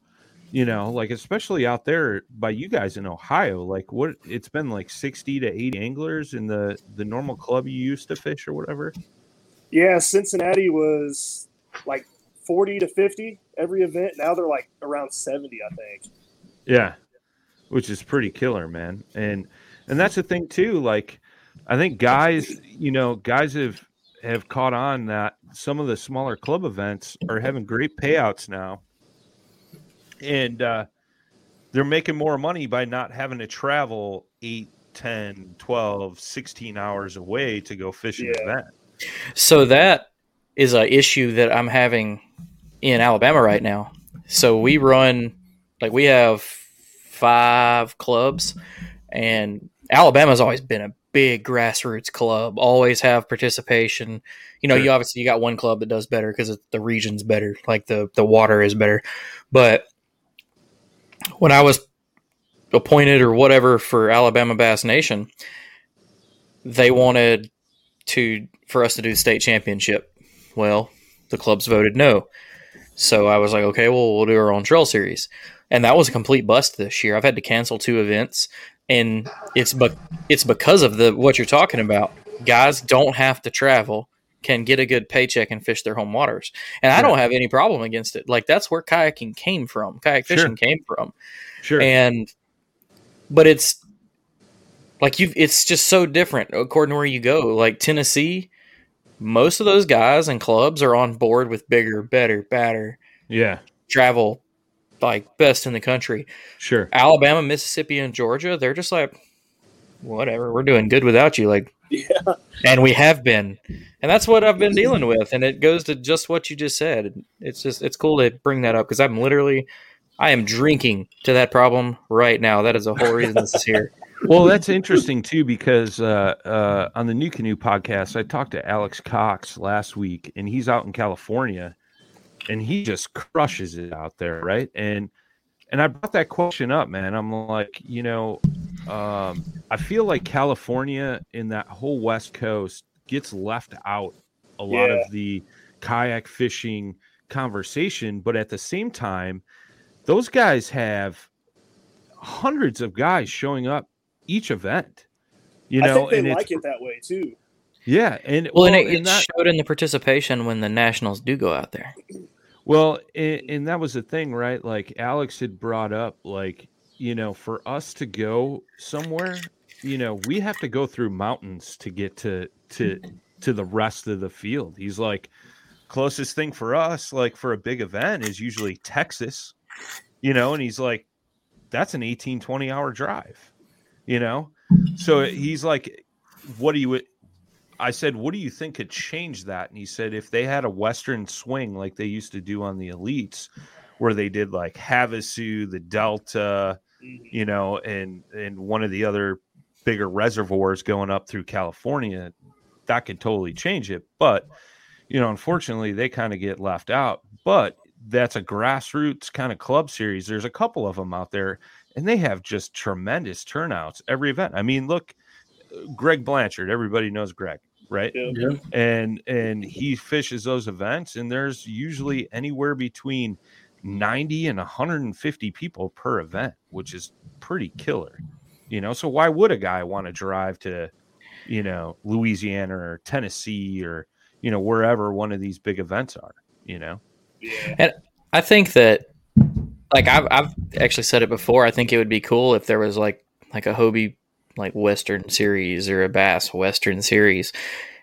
You know, like especially out there by you guys in Ohio, like what it's been like 60 to 80 anglers in the the normal club you used to fish or whatever. Yeah, Cincinnati was like forty to fifty every event. Now they're like around seventy, I think. Yeah. Which is pretty killer, man. And and that's the thing too, like I think guys, you know, guys have have caught on that some of the smaller club events are having great payouts now. And uh they're making more money by not having to travel 8, 10, 12, 16 hours away to go fish an Yeah. event. So that is an issue that I'm having in Alabama right now. So we run like we have five clubs and Alabama's always been a big grassroots club, always have participation. You know, Sure. you obviously you got one club that does better because the region's better, like the the water is better. But when I was appointed or whatever for Alabama Bass Nation, they wanted to for us to do the state championship. Well, the clubs voted no. So I was like, okay, well, we'll do our own trail series. And that was a complete bust this year. I've had to cancel two events and it's but it's because of the what you're talking about. Guys don't have to travel can get a good paycheck and fish their home waters. And I don't have any problem against it. Like that's where kayaking came from. Kayak Sure. fishing came from. Sure. And but it's like you it's just so different according to where you go. Like Tennessee, most of those guys and clubs are on board with bigger, better, badder yeah. travel like best in the country. Sure. Alabama, Mississippi, and Georgia, they're just like, whatever, we're doing good without you. Like, Yeah. and we have been, and that's what I've been dealing with. And it goes to just what you just said. It's just, it's cool to bring that up because I'm literally, I am drinking to that problem right now. That is the whole reason this is here. [laughs] Well, that's interesting too because uh, uh, on the New Canoe podcast, I talked to Alex Cox last week, and he's out in California, and he just crushes it out there, right? And and I brought that question up, man. I'm like, you know, um, I feel like California in that whole West Coast gets left out a lot Yeah. of the kayak fishing conversation, but at the same time, those guys have hundreds of guys showing up each event. You I know, think they and like it that way too. yeah, and Well, and it, and it that- showed in the participation when the Nationals do go out there. Well, and, and that was the thing, right? Like Alex had brought up, like, you know, for us to go somewhere, you know, we have to go through mountains to get to to mm-hmm. to the rest of the field. He's like, closest thing for us, like for a big event, is usually Texas, you know, and he's like, that's an 18, 20 hour drive, you know? So eh, mm-hmm. he's like, what do you eh, I said, "What do you think could change that?" And he said, "If they had a Western swing like they used to do on the elites, where they did like Havasu, the Delta, mm-hmm. you know, and and one of the other bigger reservoirs going up through California, that could totally change it. But you know, unfortunately, they kind of get left out. But that's a grassroots kind of club series. There's a couple of them out there, and they have just tremendous turnouts every event. I mean, look, Greg Blanchard. Everybody knows Greg, right? Yeah. and and he fishes those events and there's usually anywhere between 90 and 150 people per event which is pretty killer you know so why would a guy want to drive to you know louisiana or tennessee or you know wherever one of these big events are you know Yeah. I think that, like I've I've actually said it before. I think it would be cool if there was like like a Hobie like Western series or a Bass Western series,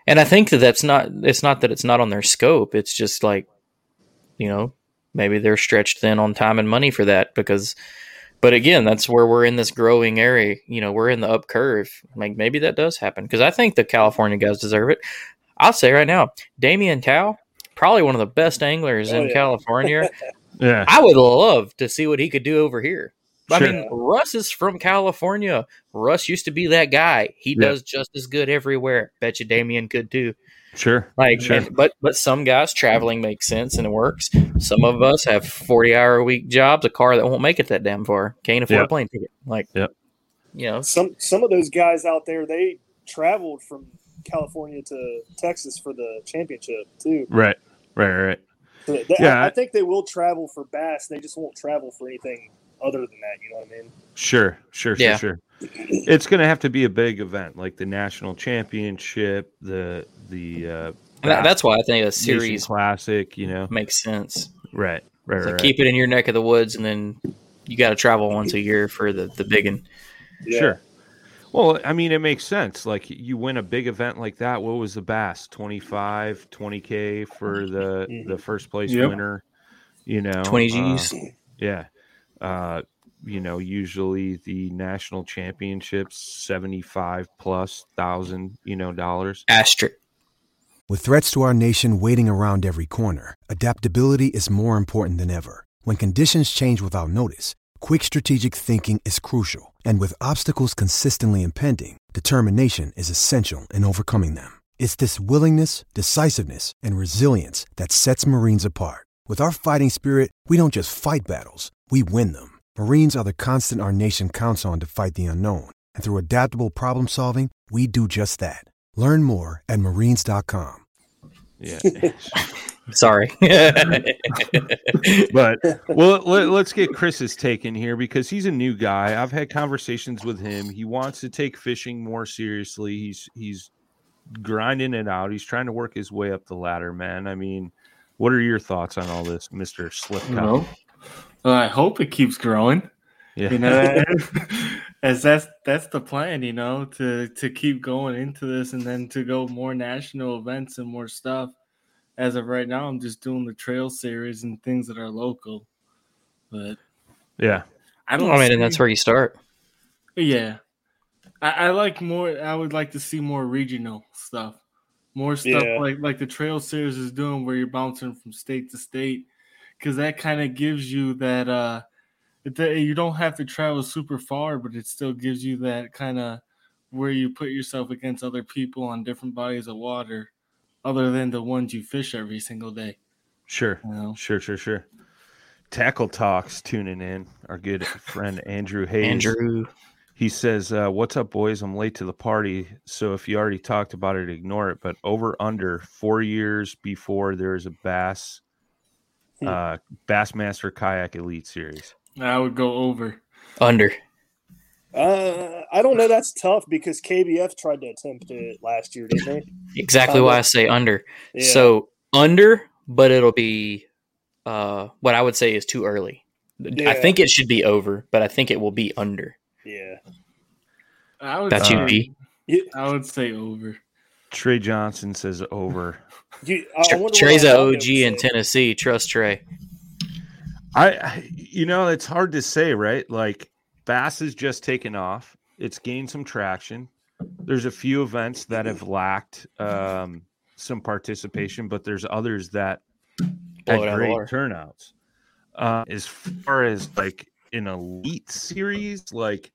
and I think that that's not. It's not that it's not on their scope. It's just like, you know, maybe they're stretched thin on time and money for that because. But again, that's where we're in this growing area. You know, we're in the up curve. Like maybe that does happen because I think the California guys deserve it. I'll say right now, Damian Cow, probably one of the best anglers Oh, in yeah. California. [laughs] yeah I would love to see what he could do over here. I Sure. mean, Russ is from California. Russ used to be that guy. He Yeah. does just as good everywhere. Bet you Damien could too. Sure Like, Sure. and- but but some guys traveling makes sense and it works. Some of us have forty hour a week jobs, a car that won't make it that damn far, can't afford Yep. a plane ticket. Like, Yep. you know, Some some of those guys out there, they traveled from California to Texas for the championship too. right right right So they- Yeah, I, I- I think they will travel for bass. They just won't travel for anything other than that. You know what I mean? Sure, sure, sure, Yeah. sure. It's going to have to be a big event like the national championship, the the uh, that, that's why I think a series classic. You know, makes sense. right, right, It's right. like keep it in your neck of the woods, and then you got to travel once a year for the the big one. Yeah. Sure. Well, I mean, it makes sense. Like you win a big event like that. What was the bass? 25, 20k for the Mhm. the first place Yep. winner. You know, Twenty uh, G's. Yeah. Uh, you know, usually the national championships, 75 plus thousand, you know, dollars. Asterisk. With threats to our nation waiting around every corner, adaptability is more important than ever. When conditions change without notice, quick strategic thinking is crucial. And with obstacles consistently impending, determination is essential in overcoming them. It's this willingness, decisiveness, and resilience that sets Marines apart. With our fighting spirit, we don't just fight battles, we win them. Marines are the constant our nation counts on to fight the unknown. And through adaptable problem solving, we do just that. Learn more at marines.com. Yeah. [laughs] Sorry. [laughs] but well, let, let's get Chris's take in here because he's a new guy. I've had conversations with him. He wants to take fishing more seriously. He's he's grinding it out. He's trying to work his way up the ladder, man. I mean, what are your thoughts on all this, Mister Slipcock? You know, well, I hope it keeps growing. Yeah. You know, [laughs] [laughs] as that's that's the plan. You know, to to keep going into this and then to go more national events and more stuff. As of right now, I'm just doing the trail series and things that are local. But yeah, I don't. I mean, see, and that's where you start. Yeah, I, I, like more. I would like to see more regional stuff, more stuff yeah. like like the trail series is doing, where you're bouncing from state to state, because that kind of gives you that. uh you don't have to travel super far, but it still gives you that kind of where you put yourself against other people on different bodies of water, other than the ones you fish every single day. Sure, you know? sure, sure, sure. Tackle Talks tuning in. Our good friend Andrew Hayes. Andrew. He says, uh, What's up, boys? I'm late to the party. So if you already talked about it, ignore it. But over under four years before there is a Bass. Uh, Bassmaster Kayak Elite Series. I would go over. Under. Uh, I don't know. That's tough because KBF tried to attempt it last year, didn't they? Exactly why I say under. Yeah. So under, but it'll be uh, what I would say is too early. Yeah. I think it should be over, but I think it will be under. Yeah. I would That's say, you, B. I would say over. Trey Johnson says over. You, Trey's an OG in Tennessee. Trust Trey. I, you know, it's hard to say, right? Like Bass has just taken off. It's gained some traction. There's a few events that have lacked um, some participation, but there's others that had great turnouts. Uh, as far as like an elite series, like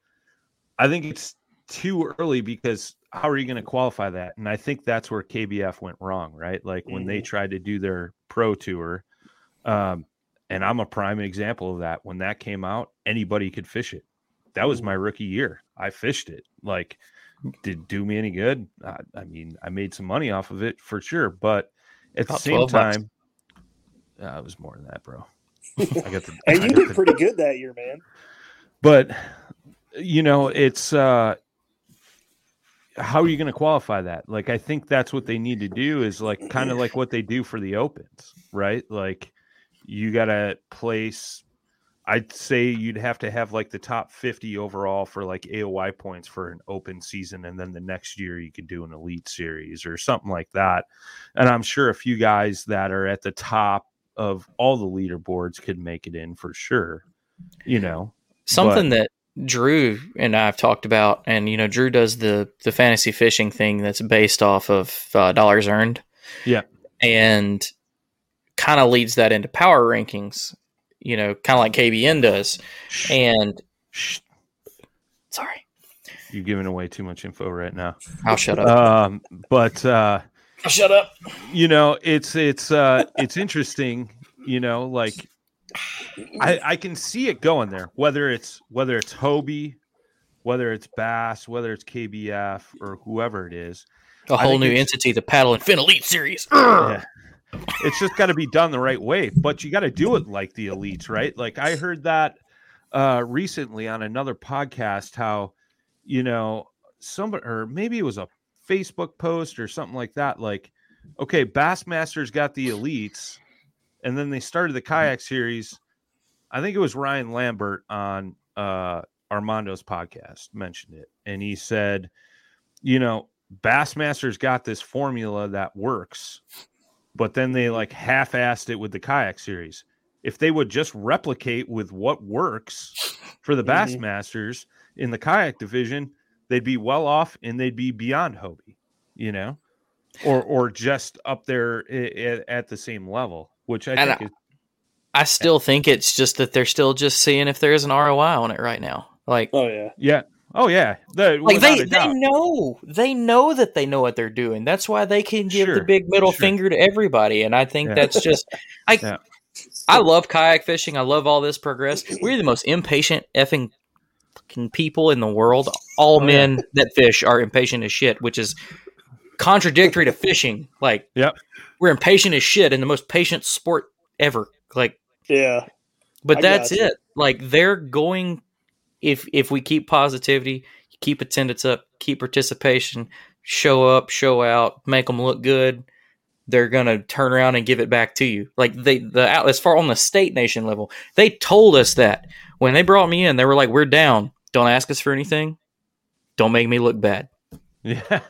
I think it's too early because how are you going to qualify that? And I think that's where KBF went wrong, right? Like when mm-hmm. they tried to do their pro tour, um, and I'm a prime example of that. When that came out, anybody could fish it. That was mm-hmm. my rookie year. I fished it. Like, did do me any good? I, I mean, I made some money off of it for sure, but at About the same time, uh, it was more than that, bro. I got the, [laughs] and you did the, pretty good that year, man. But you know, it's uh how are you going to qualify that? Like, I think that's what they need to do is like kind of like what they do for the opens, right? Like, you got to place. I'd say you'd have to have like the top 50 overall for like AOY points for an open season. And then the next year you could do an elite series or something like that. And I'm sure a few guys that are at the top of all the leaderboards could make it in for sure. You know, something but, that Drew and I've talked about, and you know, Drew does the the fantasy fishing thing that's based off of uh, dollars earned. Yeah, and kind of leads that into power rankings. You know, kind of like KBN does, and sorry, you're giving away too much info right now. I'll shut up. Um, but uh, I'll shut up. You know, it's it's uh, it's interesting. You know, like I, I can see it going there. Whether it's whether it's Hobie, whether it's Bass, whether it's KBF or whoever it is, a whole new entity, the Paddle and Fin Elite Series. Yeah. It's just got to be done the right way, but you got to do it like the elites, right? Like I heard that uh, recently on another podcast, how you know somebody or maybe it was a Facebook post or something like that. Like, okay, Bassmasters got the elites and then they started the kayak series. I think it was Ryan Lambert on uh, Armando's podcast mentioned it, and he said, you know, Bassmasters got this formula that works, but then they like half-assed it with the kayak series. If they would just replicate with what works for the mm-hmm. Bassmasters in the kayak division, they'd be well off and they'd be beyond Hobie, you know, or or just up there at the same level which I and think I, is, I still think it's just that they're still just seeing if there's an ROI on it right now. Like, oh yeah, yeah, oh yeah. The, like they they know they know that they know what they're doing. That's why they can give sure, the big middle sure. finger to everybody. And I think yeah. that's just [laughs] I. Yeah. I love kayak fishing. I love all this progress. We're the most impatient effing people in the world. All oh, men yeah. that fish are impatient as shit, which is contradictory to fishing. Like, yep. We're impatient as shit in the most patient sport ever. Like, yeah. But I that's it. Like, they're going. If if we keep positivity, keep attendance up, keep participation, show up, show out, make them look good, they're gonna turn around and give it back to you. Like they the as far on the state nation level, they told us that when they brought me in, they were like, "We're down. Don't ask us for anything. Don't make me look bad." Yeah.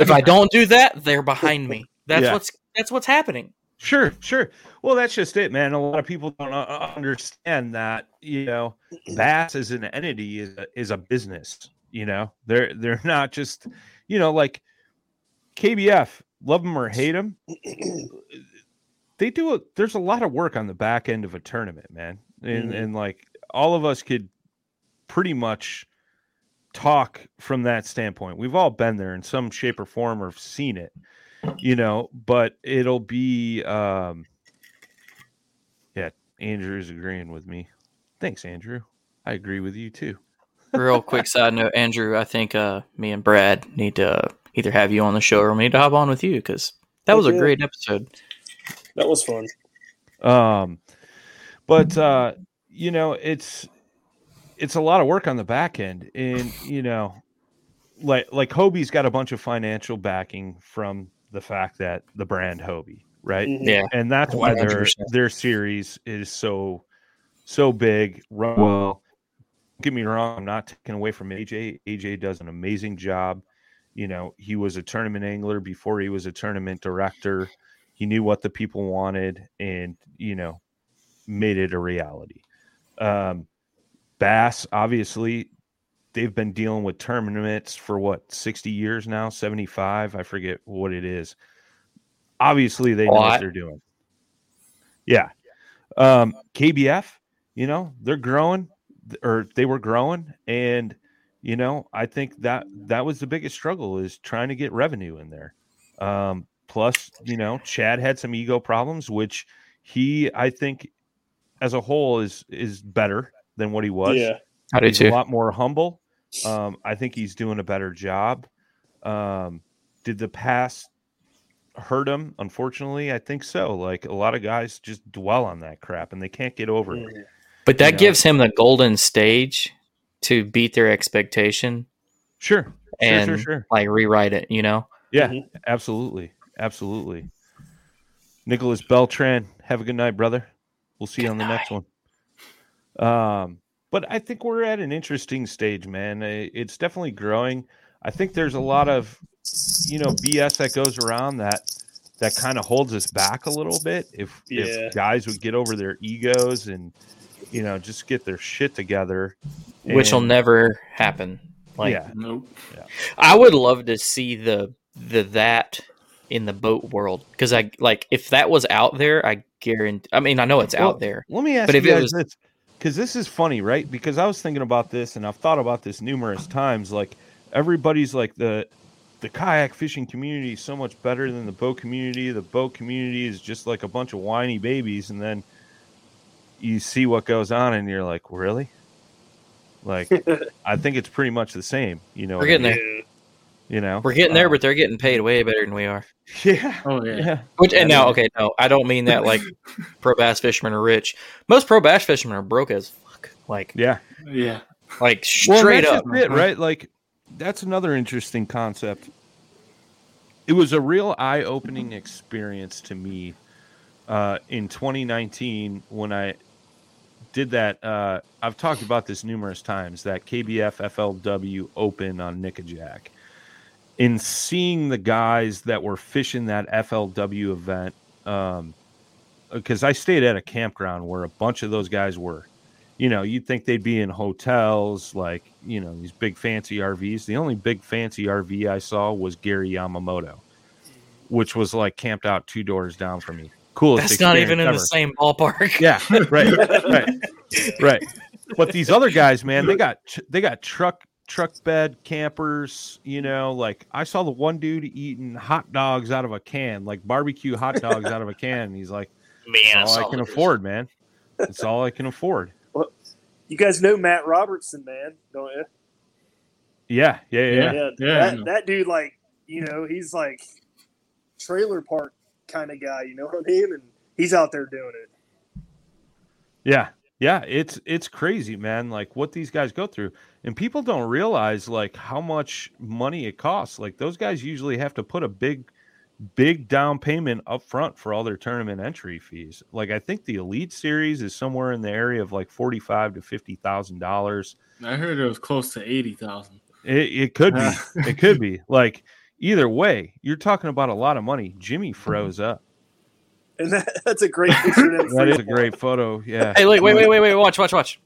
if I don't do that, they're behind me. That's Yeah. what's that's what's happening. Sure, sure. Well, that's just it, man. A lot of people don't uh, understand that. You know, Bass as an entity is a, is a business. You know, they're they're not just, you know, like KBF. Love them or hate them, they do a. There's a lot of work on the back end of a tournament, man, and Mhm. and like all of us could pretty much talk from that standpoint. We've all been there in some shape or form or seen it, you know, but it'll be um yeah, Andrew's agreeing with me. Thanks, Andrew. I agree with you too. Real quick side note, Andrew. I think uh, me and Brad need to either have you on the show or we need to hop on with you because that was a great episode. That was fun. Um but uh you know, it's it's a lot of work on the back end and [sighs] you know like like Hobie's got a bunch of financial backing from the fact that the brand Hobie, right? Mhm. Yeah, and that's why their 100%. their series is so so big run well get me wrong i'm not taking away from aj aj does an amazing job you know he was a tournament angler before he was a tournament director he knew what the people wanted and you know made it a reality um bass obviously they've been dealing with tournaments for what 60 years now? 75 i forget what it is. Obviously they know what they're doing. Yeah. Um kbf you know they're growing or they were growing and you know i think that that was the biggest struggle is trying to get revenue in there. Um plus you know chad had some ego problems which he i think as a whole is is better than what he was Yeah. I do he's too. a lot more humble. Um, I think he's doing a better job. Um, did the past hurt him? Unfortunately, I think so. Like a lot of guys just dwell on that crap and they can't get over it. But that know. gives him the golden stage to beat their expectation Sure, sure, and sure, sure. like rewrite it. You know, Yeah, Mhm. absolutely, absolutely. Nicholas Beltran, have a good night, brother. We'll see you on the next one. Um, but I think we're at an interesting stage, man. It's definitely growing. I think there's a lot of, you know, BS that goes around that that kind of holds us back a little bit. If Yeah. if guys would get over their egos and you know just get their shit together, which will never happen. Like yeah, Nope. I would love to see the the that in the boat world because I like if that was out there, I guarantee. I mean, I know it's Well, out there. Let me ask But you if it guys was- this, because this is funny, right? Because I was thinking about this, and I've thought about this numerous times. Like everybody's like the the kayak fishing community is so much better than the boat community. The boat community is just like a bunch of whiny babies, and then you see what goes on, and you're like, really? Like, [laughs] I think it's pretty much the same. You know, We're what I getting mean? there. Yeah. You know, We're getting there, Uh, but they're getting paid way better than we are. [laughs] yeah, Oh yeah. yeah. Which and now, okay, no, I don't mean that like [laughs] pro bass fishermen are rich. Most pro bass fishermen are broke as fuck. Like, yeah. Yeah. like Well, straight that's up. it, right? Like that's another interesting concept. It was a real eye-opening experience to me uh, in 2019 when I did that. Uh, I've talked about this numerous times. That KBF FLW Open on Nickajack. In seeing the guys that were fishing that FLW event, um, because I stayed at a campground where a bunch of those guys were you know, you'd think they'd be in hotels, like, you know, these big fancy RVs. The only big fancy RV I saw was Gary Yamamoto, which was like camped out two doors down from me. Coolest. That's not even in the same ballpark. Yeah, right, right, right. [laughs] But these other guys, man, they got they got truck truck bed campers. You know, like I saw the one dude eating hot dogs out of a can, like barbecue hot dogs out of a can. And [laughs] he's like, Man, "That's all I can afford, [laughs] man. It's all I can afford." You guys know Matt Robertson, man, don't you? Yeah, yeah, yeah. Yeah. Yeah, yeah, that, that dude, like, you know, he's like trailer park kind of guy. You know what I mean? And he's out there doing it. Yeah, Yeah, it's it's crazy, man. Like what these guys go through, and people don't realize like how much money it costs. Like those guys usually have to put a big, big down payment up front for all their tournament entry fees. Like I think the Elite Series is somewhere in the area of like forty five to fifty thousand dollars. I heard it was close to eighty thousand. It, it could be. [laughs] it could be. Like either way, you're talking about a lot of money. Jimmy mm-hmm. froze up. And that, that's a great [laughs] picture. that is a great photo. Yeah. Hey, wait, wait, wait, wait, wait. Watch, watch, watch.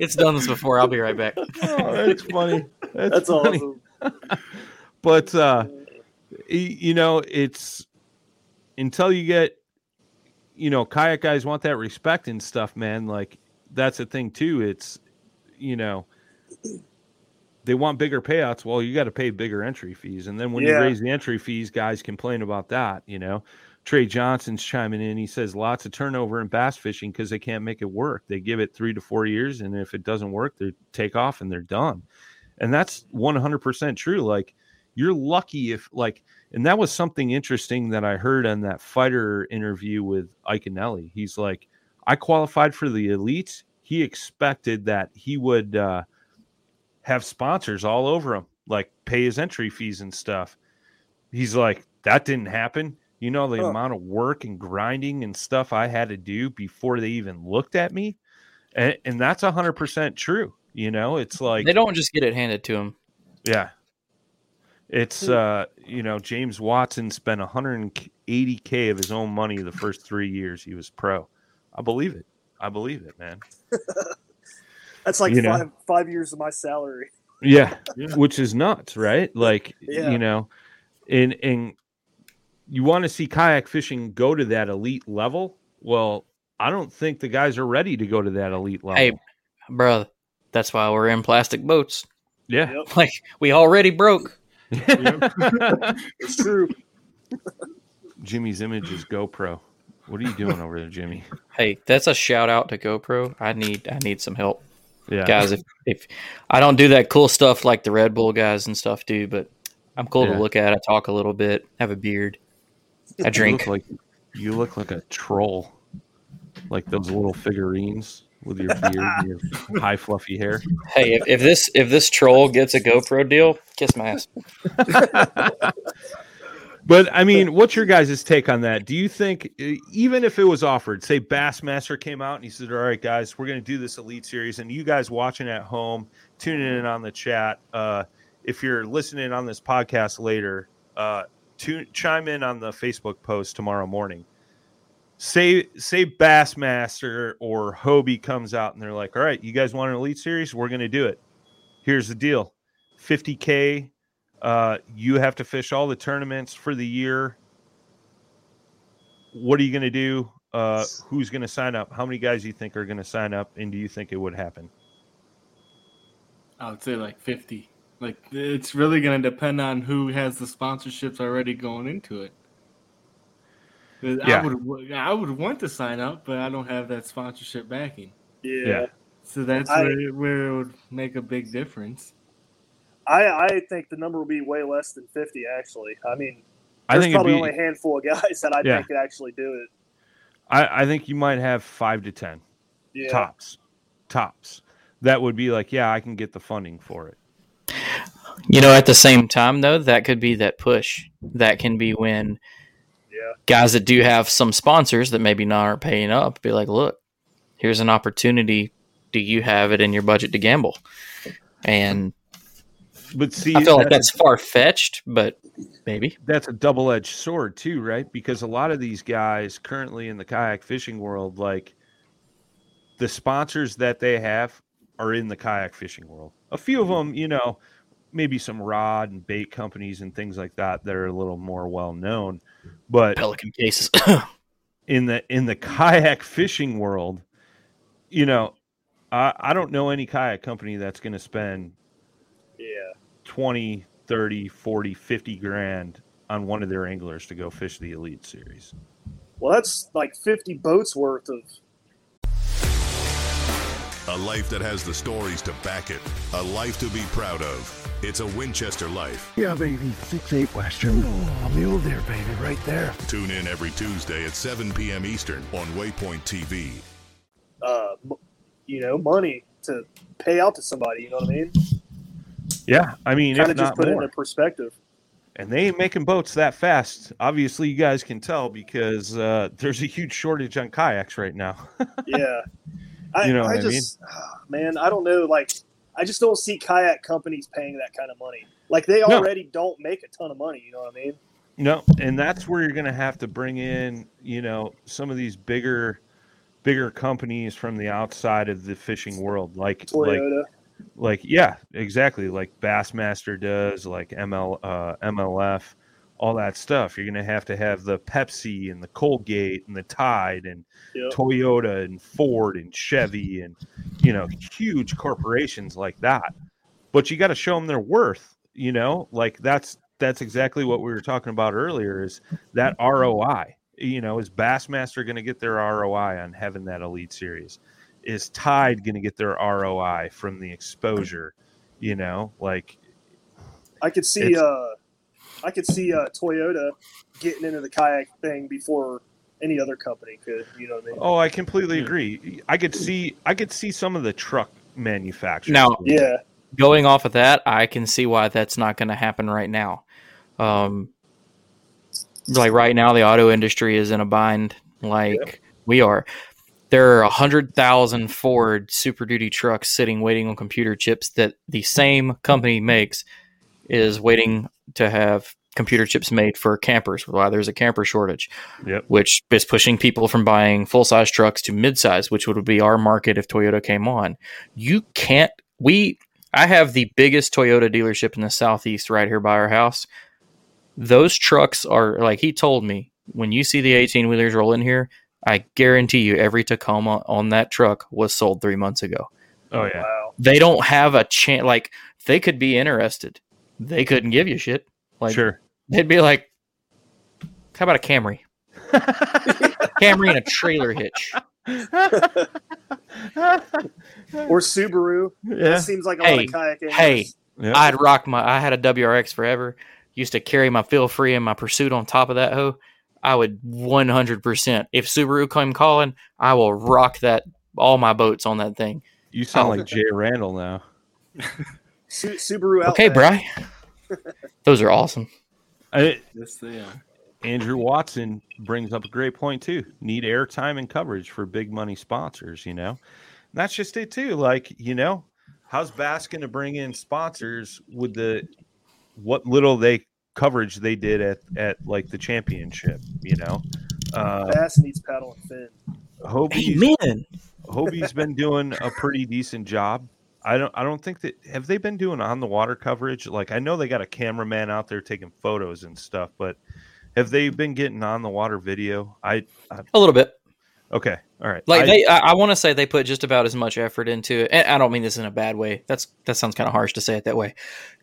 It's done this before. I'll be right back. Oh, that's funny. That's, That's funny. awesome. [laughs] but uh you know it's until you get you know kayak guys want that respect and stuff man like that's the thing too it's you know they want bigger payouts well you got to pay bigger entry fees and then when you raise the entry fees guys complain about that you know trey johnson's chiming in. He says lots of turnover in bass fishing because they can't make it work. They give it three to four years and if it doesn't work they take off and they're done. And that's 100% true. Like you're lucky if like and that was something interesting that i heard on that Feider interview with Iaconelli. he's like i qualified for the elites. He expected that he would uh, have sponsors all over him like pay his entry fees and stuff. He's like that didn't happen you know the Huh. amount of work and grinding and stuff i had to do before they even looked at me and, and that's 100% true you know it's like They don't just get it handed to them. yeah. It's uh, you know, James Watson spent 180k of his own money the first 3 years he was pro. I believe it. I believe it, man. [laughs] That's like You know? five five years of my salary. Yeah, [laughs] which is nuts, right? Like, Yeah. you know, and and you want to see kayak fishing go to that elite level? Well, I don't think the guys are ready to go to that elite level. Hey, bro, that's why we're in plastic boats. yeah. [laughs] Like we already broke. [laughs] It's true. Jimmy's image is GoPro. What are you doing over there, Jimmy? Hey, that's a shout out to GoPro. I need I need some help. Yeah. Guys, if, if I don't do that cool stuff like the Red Bull guys and stuff do, but I'm cool Yeah. to look at. I talk a little bit, have a beard. [laughs] I drink. You look like you look like a troll, like those little figurines with your beard, and your [laughs] high fluffy hair. Hey, if, if this if this troll gets a GoPro deal, kiss my ass. [laughs] But I mean, what's your guys' take on that? Do you think, even if it was offered, say Bassmaster came out and he said, "All right, guys, we're going to do this Elite Series," and you guys watching at home, tuning in on the chat, uh, if you're listening on this podcast later, uh, tune, chime in on the Facebook post tomorrow morning. Say say Bassmaster or Hobie comes out and they're like, "All right, you guys want an Elite Series? We're going to do it. Here's the deal: 50k uh, you have to fish all the tournaments for the year. What are you going to do? Uh, who's going to sign up? How many guys do you think are going to sign up? And do you think it would happen? I would say like fifty. Like it's really going to depend on who has the sponsorships already going into it. Yeah. I would I would want to sign up, but I don't have that sponsorship backing. Yeah. So that's I- where, where it would make a big difference. I, I think the number will be way less than 50, actually. I mean, I there's think it'd probably be- only a handful of guys [laughs] that I Yeah. think could actually do it. I, I think you might have five to ten Yeah. tops, tops. That would be like, yeah, I can get the funding for it. You know, at the same time though, that could be that push. That can be when guys that do have some sponsors that maybe not aren't paying up be like, look, here's an opportunity. Do you have it in your budget to gamble? And But see, I feel like that's- far fetched, but maybe. that's a double-edged sword too right because a lot of these guys currently in the kayak fishing world like the sponsors that they have are in the kayak fishing world a few of mm-hmm. them you know maybe some rod and bait companies and things like that that are a little more well known but Pelican cases [coughs] in the in the kayak fishing world you know i i don't know any kayak company that's going to spend Yeah. 20 30 40 50 grand on one of their anglers to go fish the elite series Well, that's like 50 boats worth of. A life that has the stories to back it. A life to be proud of. It's a Winchester life. Yeah, baby. Six eight Western. Oh, mule deer, baby, right there. Tune in every Tuesday at 7 p.m. Eastern on Waypoint TV. Uh, you know, money to pay out to somebody. You know what I mean? Yeah, I mean, Kind if of just not put it in into perspective. and they ain't making boats that fast. Obviously, you guys can tell because uh, there's a huge shortage on kayaks right now. [laughs] Yeah. I, You know I what I mean? just, ah, man, I don't know. Like, I just don't see kayak companies paying that kind of money. Like, they No. already don't make a ton of money. You know what I mean? No, and that's where you're going to have to bring in, you know, some of these bigger, bigger companies from the outside of the fishing world, like like like yeah, exactly, like Bassmaster does, like ML uh, MLF, all that stuff. You're going to have to have the Pepsi and the Colgate and the Tide and Yep. Toyota and Ford and Chevy and you know huge corporations like that. But you got to show them their worth. You know, like that's that's exactly what we were talking about earlier. Is that ROI? You know, is Bassmaster going to get their ROI on having that Elite Series? Is Tide going to get their ROI from the exposure? You know, like I could see, uh, I could see uh, Toyota getting into the kayak thing before any other company could. You know what I mean? oh, I completely agree. I could see I could see some of the truck manufacturers. Now. Yeah. going off of that, I can see why that's not going to happen right now. Um, like right now, the auto industry is in a bind, like we are. There are a hundred thousand Ford Super Duty trucks sitting waiting on computer chips that the same company makes is waiting to have computer chips made for campers. Why there's a camper shortage, Yep. which is pushing people from buying full size trucks to mid size, which would be our market if Toyota came on. You can't. We I have the biggest Toyota dealership in the southeast right here by our house. Those trucks are like he told me when you see the 18 wheelers roll in here, I guarantee you every Tacoma on that truck was sold three months ago. Oh yeah. Wow. They don't have a chance. Like they could be interested, they couldn't give you shit. Like sure. they'd be like, "How about a Camry? [laughs] Camry and a trailer hitch." [laughs] Or Subaru. Yeah. That seems like a lot Hey, of kayak anglers. hey, Yeah. I'd rock my. I had a WRX forever. Used to carry my Feelfree and my pursuit on top of that hoe. I would 100%. If Subaru came calling, I will rock that all my boats on that thing. You sound Oh. like Jay Randall now. [laughs] Su- Subaru Outback. Okay, Bry. Those are awesome. I, Yes, they are. Andrew Watson brings up a great point too. Need airtime and coverage for big money sponsors, you know. And that's just it too. Like, you know, how's Bass going to bring in sponsors with the what little they coverage they did at at like the championship, you know? Uh Bass needs paddle and fin. Hobie's, Amen. Hobie's been doing a pretty decent job. I don't I don't think that have they been doing on the water coverage? Like I know they got a cameraman out there taking photos and stuff, but have they been getting on the water video? I, I A little bit. okay, all right. Like I- they, I, I want to say they put just about as much effort into it. And I don't mean this in a bad way. That's that sounds kind of harsh to say it that way.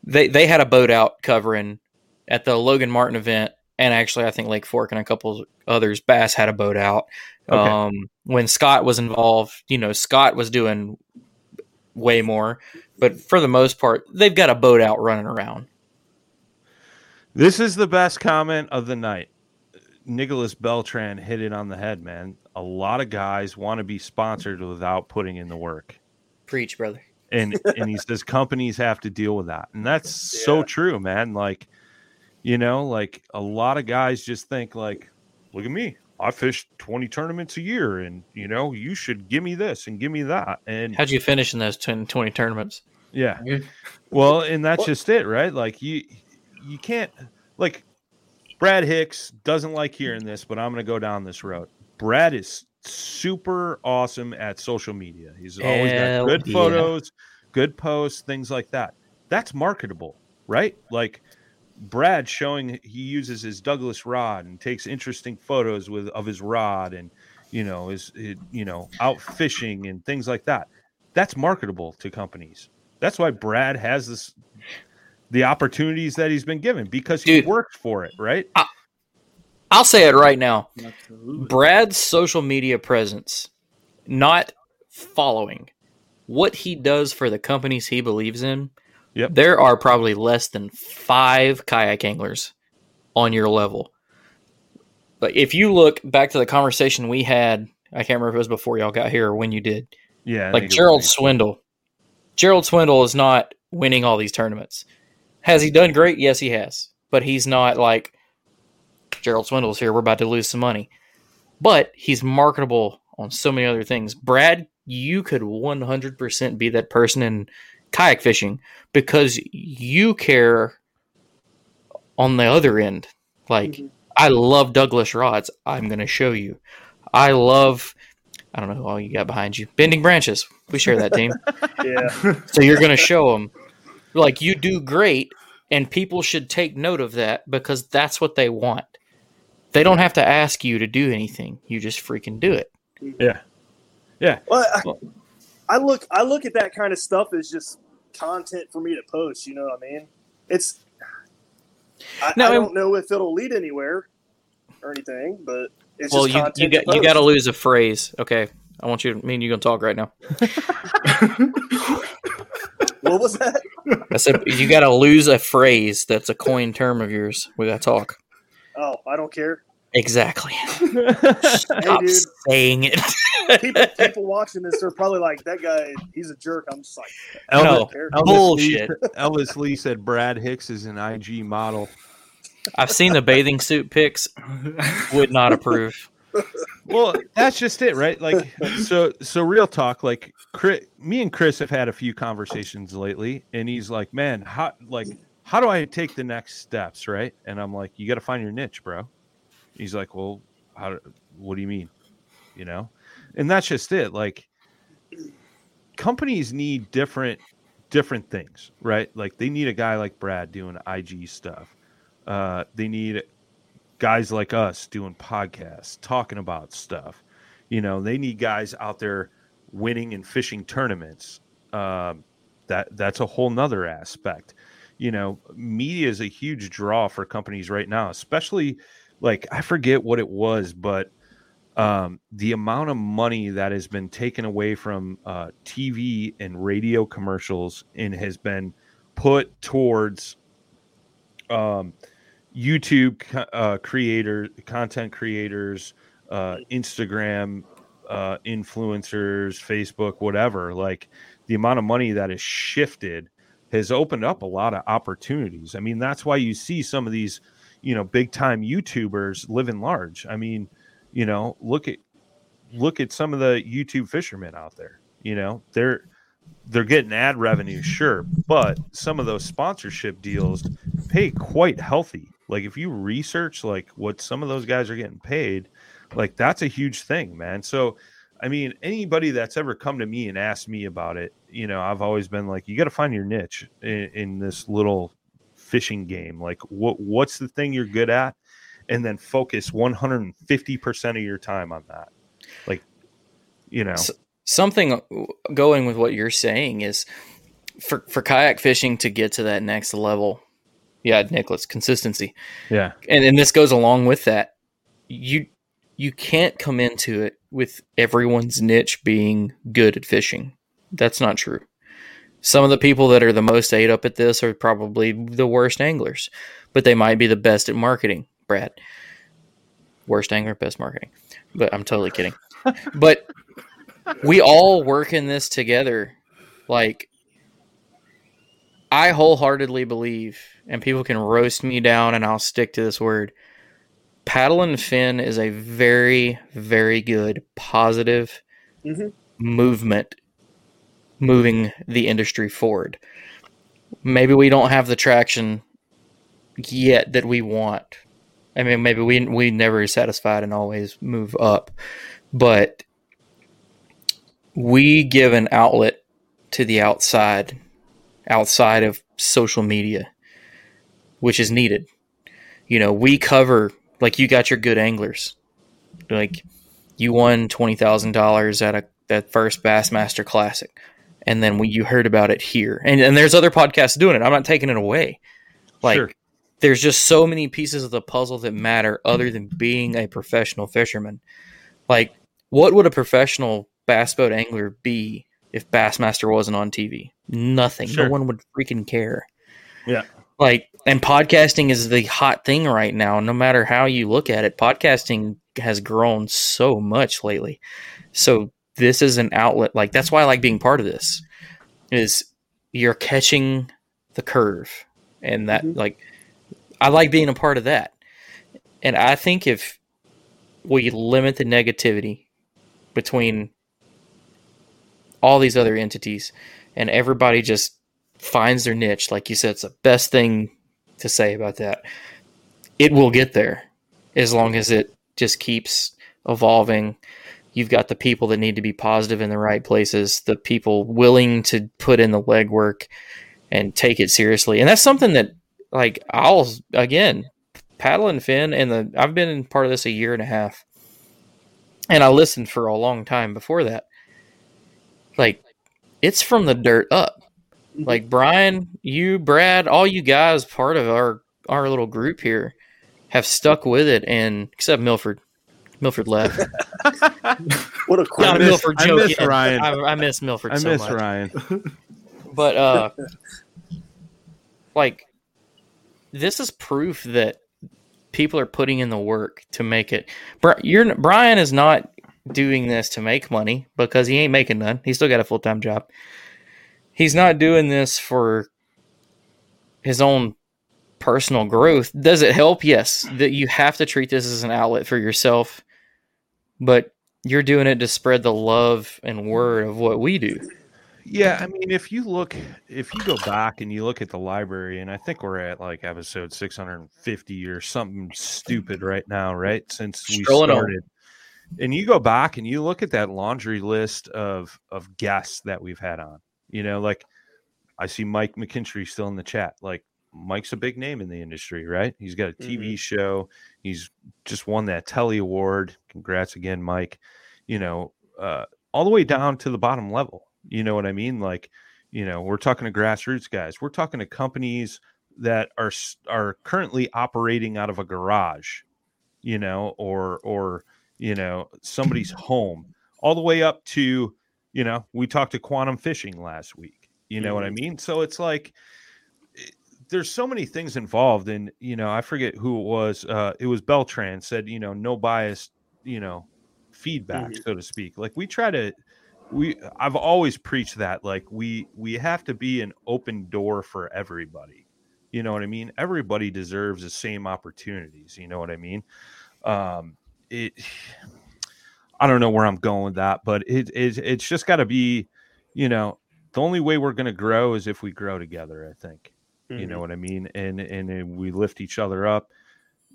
They they had a boat out covering at the Logan Martin event, and actually I think Lake Fork and a couple others. Bass had a boat out. Okay. Um, when Scott was involved, you know Scott was doing way more, but for the most part, they've got a boat out running around. This is the best comment of the night. Nicholas Beltran hit it on the head, man. A lot of guys want to be sponsored without putting in the work. Preach, brother. And and he says companies have to deal with that. And that's so true, man. Like, you know, like a lot of guys just think like, look at me. I fish 20 tournaments a year and you know, you should give me this and give me that. And How'd you finish in those 10, 20 tournaments? yeah. Well, and that's just it, right? Like you you can't like Brad Hicks doesn't like hearing this, but I'm going to go down this road. Brad is super awesome at social media. He's always Hell got good yeah. photos, good posts, things like that. That's marketable, right? Like Brad showing he uses his Douglas rod and takes interesting photos with of his rod and you know is it, you know out fishing and things like that. That's marketable to companies. That's why Brad has this the opportunities that he's been given because he Dude. worked for it, right? I'll say it right now. Absolutely. Brad's social media presence, not following, what he does for the companies he believes in, Yep. there are probably less than five kayak anglers on your level. But if you look back to the conversation we had, I can't remember if it was before y'all got here or when you did. Yeah, I like think it was Gerald. Swindle. Gerald Swindle is not winning all these tournaments. Has he done great? Yes, he has. But he's not like Gerald Swindle's here. We're about to lose some money. But he's marketable on so many other things. Brad, you could 100% be that person in kayak fishing because you care on the other end. Like, mm-hmm. I love Douglas rods. I'm going to show you. I love, I don't know who all you got behind you. Bending branches. We share that team. [laughs] Yeah. [laughs] So you're going to show them, like, you do great, and people should take note of that because that's what they want. They don't have to ask you to do anything. You just freaking do it. Yeah. Yeah. Well, I, I look I look at that kind of stuff as just content for me to post. You know what I mean? It's I, No, I don't know if it'll lead anywhere or anything, but it's well, just you content you got you got to lose a phrase. Okay, I want you. To, me and you gonna talk right now. [laughs] What was that? I said you got to lose a phrase that's a coin term of yours. We got to talk. Oh, I don't care. Exactly. [laughs] Stop dude. saying it. people, people [laughs] watching this are probably like, "That guy, he's a jerk." I'm just like, I Elvis, don't. Elvis Bullshit. Lee, [laughs] Elvis Lee said Brad Hicks is an IG model. I've seen the bathing suit pics. Would not approve. Well, that's just it, right? Like, so, so real talk. Like, Chris, me and Chris have had a few conversations lately, and he's like, "Man, how, like, how do I take the next steps?" Right? And I'm like, "You got to find your niche, bro." He's like, "Well, how? What do you mean?" You know, and that's just it. Like, companies need different, different things, right? Like, they need a guy like Brad doing IG stuff. Uh, they need guys like us doing podcasts, talking about stuff. You know, they need guys out there winning and fishing tournaments. Um, that that's a whole nother aspect. You know, media is a huge draw for companies right now, especially like I forget what it was, but um, the amount of money that has been taken away from uh, TV and radio commercials and has been put towards um, YouTube uh, creator, content creators, uh, Instagram uh, influencers, Facebook, whatever. Like the amount of money that is shifted has opened up a lot of opportunities. I mean, that's why you see some of these, you know, big time YouTubers living large. I mean, you know, look at look at some of the YouTube fishermen out there. You know, they're they're getting ad revenue, sure, but some of those sponsorship deals pay quite healthy. Like if you research like what some of those guys are getting paid, like that's a huge thing, man. So I mean, anybody that's ever come to me and asked me about it, you know, I've always been like, you got to find your niche in, in this little fishing game. Like, what what's the thing you're good at, and then focus 150 percent of your time on that. Like, you know, S- something uh, going with what you're saying is for for kayak fishing to get to that next level. Yeah, Nicholas, consistency. yeah, and and this goes along with that. You you can't come into it with everyone's niche being good at fishing. That's not true. Some of the people that are the most ate up at this are probably the worst anglers, but they might be the best at marketing. Brad, worst angler, best marketing. But I'm totally kidding. [laughs] but we all work in this together. Like I wholeheartedly believe, and people can roast me down, and I'll stick to this word. Paddle and fin is a very, very good positive Mhm. movement moving the industry forward. Maybe we don't have the traction yet that we want. I mean, maybe we we never satisfied and always move up, but we give an outlet to the outside, outside of social media, which is needed. You know, we cover like you got your good anglers, like you won twenty thousand dollars at a that first Bassmaster Classic, and then we, you heard about it here, and and there's other podcasts doing it. I'm not taking it away. Like Sure. there's just so many pieces of the puzzle that matter other than being a professional fisherman. Like what would a professional bass boat angler be if Bassmaster wasn't on TV. Nothing. Sure. No one would freaking care. Yeah. Like, and podcasting is the hot thing right now. No matter how you look at it, podcasting has grown so much lately. So this is an outlet. Like that's why I like being part of this. Is you're catching the curve, and that mm-hmm. like I like being a part of that. And I think if we limit the negativity between all these other entities and everybody just finds their niche, like you said, it's the best thing to say about that. It will get there as long as it just keeps evolving. You've got the people that need to be positive in the right places, the people willing to put in the legwork and take it seriously. And that's something that, like, I'll again paddle and fin, and the I've been in part of this a year and a half, and I listened for a long time before that. Like, it's from the dirt up. Mm-hmm. Like Brian, you, Brad, all you guys, part of our our little group here, have stuck with it, and except Milford, Milford left. [laughs] [laughs] what a Not a miss- Milford I joke. miss yeah. Ryan. I, I miss Milford. I so miss much. Ryan. [laughs] But uh, like, this is proof that people are putting in the work to make it. You're Brian is not doing this to make money because he ain't making none. He's still got a full time job. He's not doing this for his own personal growth. Does it help? Yes. That you have to treat this as an outlet for yourself, but you're doing it to spread the love and word of what we do. Yeah, I mean, if you look, if you go back and you look at the library, and I think we're at like episode 650 or something stupid right now, right? Since we Strolling on. started, and you go back and you look at that laundry list of of guests that we've had on. You know, like I see Mike McKinstry still in the chat. Like Mike's a big name in the industry, right? He's got a TV show. He's just won that Telly Award. Congrats again, Mike. You know, uh, all the way down to the bottom level. You know what I mean? Like, you know, we're talking to grassroots guys. We're talking to companies that are are currently operating out of a garage, you know, or or you know somebody's [clears throat] home, all the way up to, you know, we talked to Quantum Fishing last week. You know what I mean? So it's like there's so many things involved, and you know, I forget who it was. Uh, it was Beltran said, you know, no bias, you know, feedback, so to speak. Like we try to we I've always preached that like we we have to be an open door for everybody. You know what I mean? Everybody deserves the same opportunities, you know what I mean? Um it [sighs] I don't know where I'm going with that, but it, it it's just got to be, you know, the only way we're going to grow is if we grow together, I think. You know what I mean? And and then we lift each other up.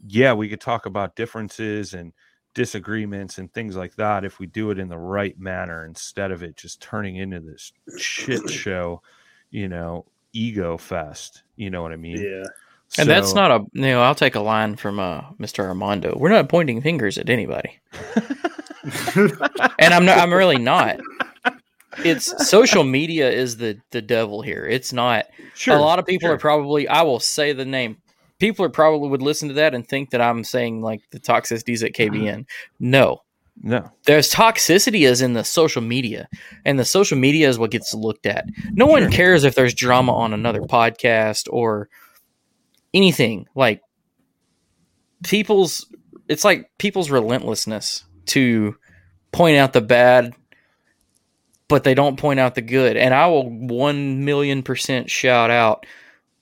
Yeah, we could talk about differences and disagreements and things like that if we do it in the right manner instead of it just turning into this shit [clears throat] show, you know, ego fest. You know what I mean? Yeah. And that's not a you know, I'll take a line from uh Mr. Armando. We're not pointing fingers at anybody. [laughs] and I'm not I'm really not. [laughs] It's social media is the the devil here. It's not Sure, a lot of people sure. are probably I will say the name. People are probably would listen to that and think that I'm saying like the toxicities at mm-hmm. KBN. No. No. There's toxicity is in the social media, and the social media is what gets looked at. No one cares if there's drama on another podcast or anything. Like people's, it's like people's relentlessness to point out the bad, but they don't point out the good. And I will one million percent shout out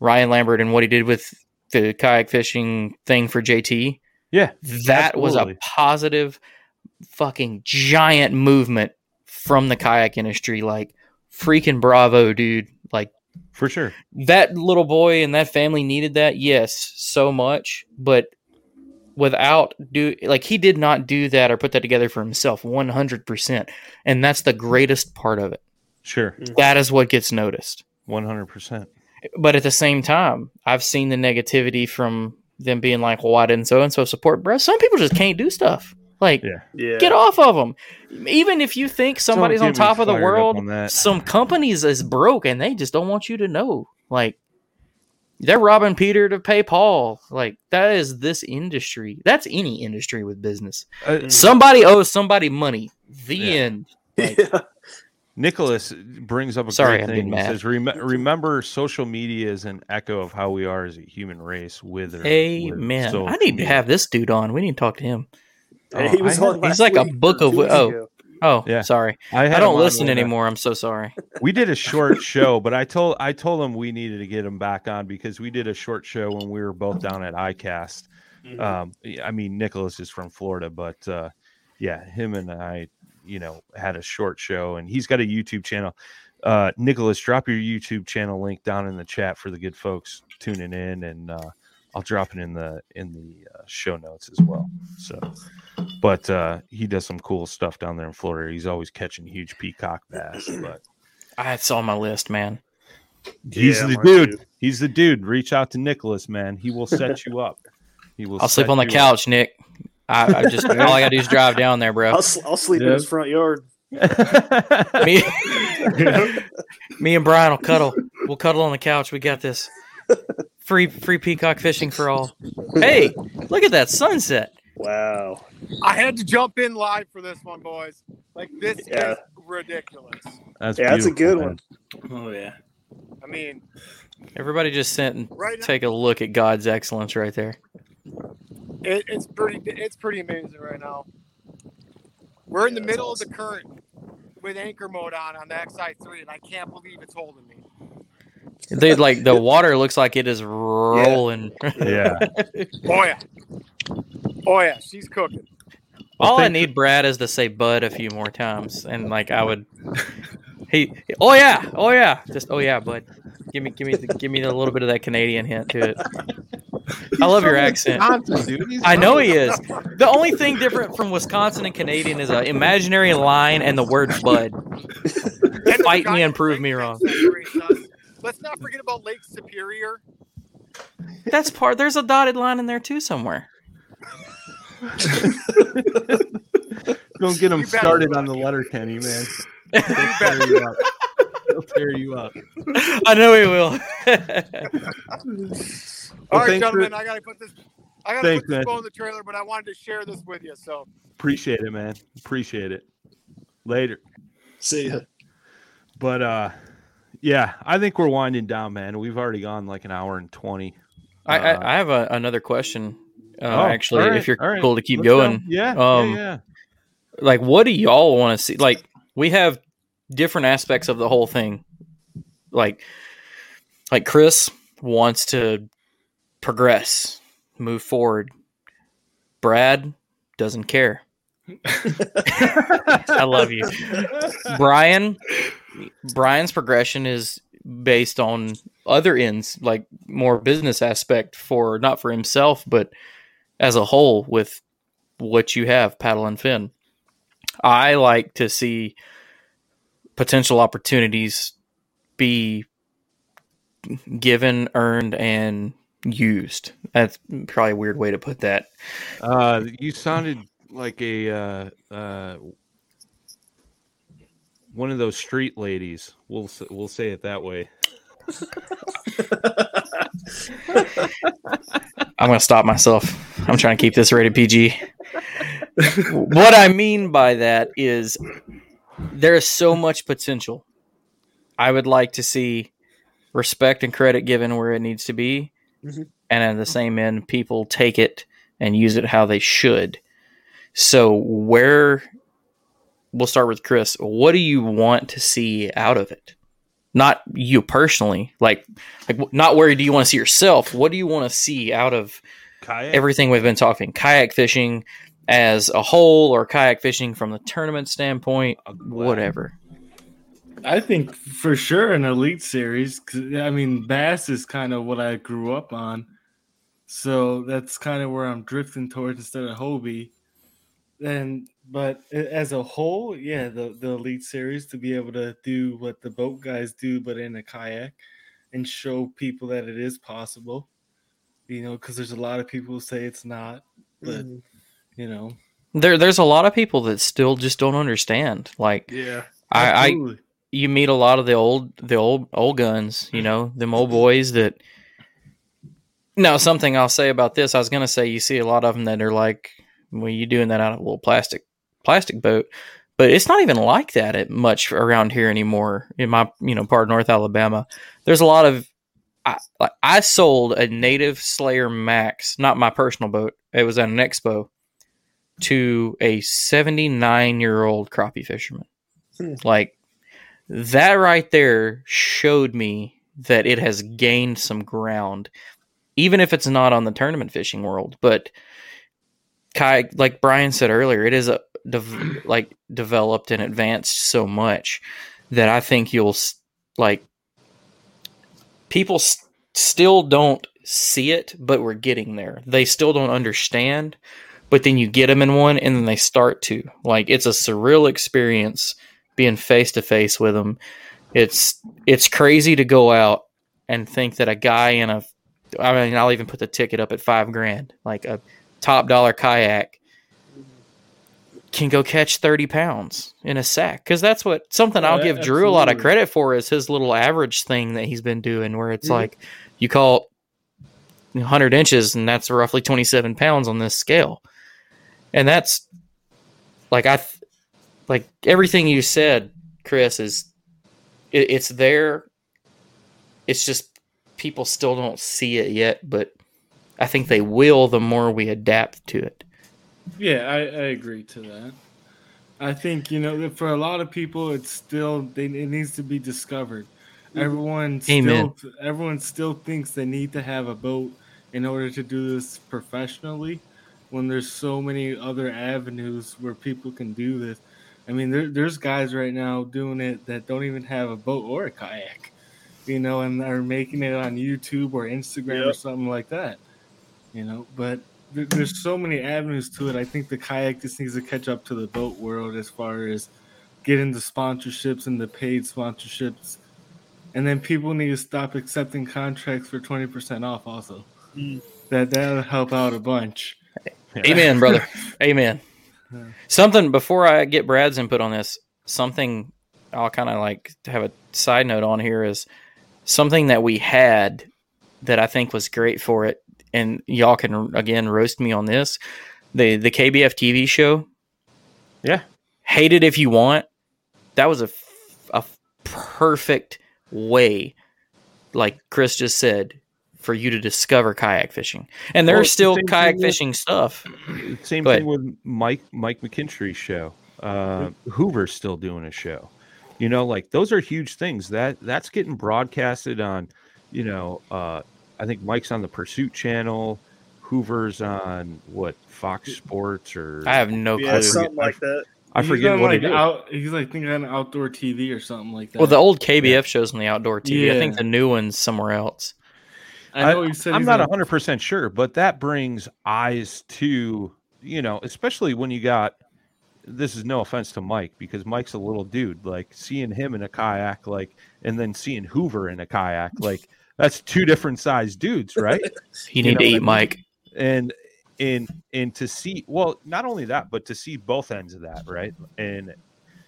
Ryan Lambert and what he did with the kayak fishing thing for JT. Yeah. That was a positive fucking giant movement from the kayak industry. Like freaking bravo, dude. Like for sure. That little boy and that family needed that, yes, so much. But without do like he did not do that or put that together for himself 100%. And that's the greatest part of it. Sure. Mm-hmm. That is what gets noticed. 100%. But at the same time, I've seen the negativity from them being like, well, why didn't so and so support? Bro, some people just can't do stuff. Like, Yeah. get off of them. Even if you think somebody's on top of the world, some companies is broke and they just don't want you to know. Like, they're robbing Peter to pay Paul. Like, that is this industry. That's any industry with business. Uh, Somebody owes somebody money. The end. [laughs] Like, Nicholas brings up a Sorry, great thing. He says, "Rem- "Remember, social media is an echo of how we are as a human race." With or Amen. social I need to have this dude on. We need to talk to him. Hey, he was I on he's like a book of oh ago. Oh Yeah. sorry. I I, don't listen when, anymore. I'm so sorry. [laughs] we did a short show, but I told I told him we needed to get him back on because we did a short show when we were both down at ICAST. Mhm. Um, I mean, Nicholas is from Florida, but uh, yeah, him and I, you know, had a short show, and he's got a YouTube channel. Uh, Nicholas, drop your YouTube channel link down in the chat for the good folks tuning in, and uh, I'll drop it in the in the uh, show notes as well. So, but uh, he does some cool stuff down there in Florida. He's always catching huge peacock bass, but. [clears throat] That's on my list, man. He's Yeah, the mine dude. He's the dude. Reach out to Nicholas, man. He will set [laughs] you up. He will. I'll sleep on the you couch, Nick. I, I just [laughs] all I gotta do is drive down there, bro. I'll, s- I'll sleep in his front yard. me, [laughs] me and Brian will cuddle. We'll cuddle on the couch. We got this. Free free peacock fishing for all. Hey, look at that sunset. Wow. I had to jump in live for this one, boys. Like this Yeah. is ridiculous. That's Yeah, that's a good man. one. Oh yeah. I mean, Everybody just sit and Right now- take a look at God's excellence right there. it, it's pretty it's pretty amazing right now. We're in the middle that's of the current with anchor mode on on the XI3, and I can't believe it's holding me. Dude, like the water looks like it is rolling. Yeah. [laughs] Oh yeah, oh yeah, she's cooking. All I need, Brad, is to say "bud" a few more times, and like I would. [laughs] He, oh yeah, oh yeah, just oh yeah, bud. Give me, give me, the, give me a little bit of that Canadian hint to it. [laughs] I love your accent. Wisconsin, dude. He's I know he is. The only thing different from Wisconsin and Canadian is an imaginary line and the word "bud." And Fight the me and prove me wrong. Separates us. Let's not forget about Lake Superior. That's part. There's a dotted line in there too somewhere. [laughs] Don't get him You started on the letter, Kenny, man. He'll tear you up. He'll tear you up. I know he will. All Well, right, thanks gentlemen, for- I gotta put this. I gotta Thanks, put this man. bow in the trailer, but I wanted to share this with you. So Appreciate it, man. Appreciate it. Later. See ya. But uh yeah, I think we're winding down, man. We've already gone like an hour and twenty. I, Uh, I, I have a, another question. Uh, oh, actually, all right, if you're all right. cool to keep Let's go. going, Yeah, Um, yeah, yeah. like what do y'all want to see? Like we have different aspects of the whole thing. Like, like Chris wants to progress, move forward. Brad doesn't care. [laughs] I love you, Brian. Brian's progression is based on other ends, like more business aspect for not for himself, but as a whole with what you have, paddle and fin. I like to see potential opportunities be given, earned, and used. That's probably a weird way to put that. Uh you sounded like a uh uh one of those street ladies. We'll we'll say it that way. [laughs] I'm going to stop myself. I'm trying to keep this rated PG. what I mean by that is there is so much potential. I would like to see respect and credit given where it needs to be, Mhm. and at the same end, people take it and use it how they should. So, where we'll start with Chris. What do you want to see out of it? Not you personally, like like not where do you want to see yourself? What do you want to see out of Kayak. everything we've been talking? Kayak fishing as a whole, or kayak fishing from the tournament standpoint, whatever. I think for sure an elite series. 'cause, I mean, bass is kind of what I grew up on, so that's kind of where I'm drifting towards instead of Hobie. And but as a whole, yeah, the the elite series to be able to do what the boat guys do, but in a kayak, and show people that it is possible. You know, because there's a lot of people who say it's not, but Mhm. you know, There, there's a lot of people that still just don't understand. Like, yeah, I, I, you meet a lot of the old, the old, old guns. You know, them old boys that. Now, something I'll say about this, I was gonna say, you see a lot of them that are like, "Well, you doing that out of a little plastic, plastic boat," but it's not even like that at much around here anymore. In my you know part of North Alabama, there's a lot of I, like I sold a Native Slayer Max, not my personal boat. It was at an expo to a 79 year old crappie fisherman. Hmm. Like that right there showed me that it has gained some ground, even if it's not on the tournament fishing world. But kayak, like Brian said earlier, it is a dev- like developed and advanced so much that I think you'll like people still don't see it, but we're getting there. They still don't understand, but then you get them in one, and then they start to like it's a surreal experience being face to face with them. It's it's crazy to go out and think that a guy in a I mean I'll even put the ticket up at five grand, like a top dollar kayak can go catch 30 pounds in a sack because that's what something Oh, I'll give Drew a lot of credit for is his little average thing that he's been doing where it's Mhm. like you call 100 inches and that's roughly 27 pounds on this scale. And that's like I th- like everything you said Chris is it, it's there. It's just people still don't see it yet but I think they will the more we adapt to it Yeah, I, I agree to that. I think you know for a lot of people, it's still they, it needs to be discovered. Mm-hmm. Everyone Amen. still everyone still thinks they need to have a boat in order to do this professionally. When there's so many other avenues where people can do this, I mean, there, there's guys right now doing it that don't even have a boat or a kayak, you know, and are making it on YouTube or Instagram or something like that, you know. But there's so many avenues to it. I think the kayak just needs to catch up to the boat world as far as getting the sponsorships and the paid sponsorships. And then people need to stop accepting contracts for 20% off also. Mm. That that'll help out a bunch. [laughs] Amen, brother. Amen. Something before I get Brad's input on this, something I'll kind of like have a side note on here is something that we had that I think was great for it, and y'all can again roast me on this. The the KBF TV show, Yeah. hate it if you want. That was a f- a perfect way, like Chris just said, for you to discover kayak fishing. And there's the still kayak thing with- fishing stuff. [clears throat] Same Go thing with Mike Mike McKinstry's show. Uh, Hoover's still doing a show. You know, like those are huge things. That that's getting broadcasted on. You know, uh, I think Mike's on the Pursuit channel. Hoover's on what Fox Sports or I have no Yeah, clue. something like that. I He's forget what like it is. out. He's like thinking on outdoor TV or something like that. Well, the old KBF shows on the outdoor TV. I think the new one's somewhere else. I know he said I'm not on- 100% sure, but that brings eyes to, you know, especially when you got this is no offense to Mike because Mike's a little dude. Like seeing him in a kayak, like, and then seeing Hoover in a kayak, like, that's two different sized dudes, right? [laughs] You need know to what I eat mean? Mike. And, and, and to see, well, not only that, but to see both ends of that, right? And,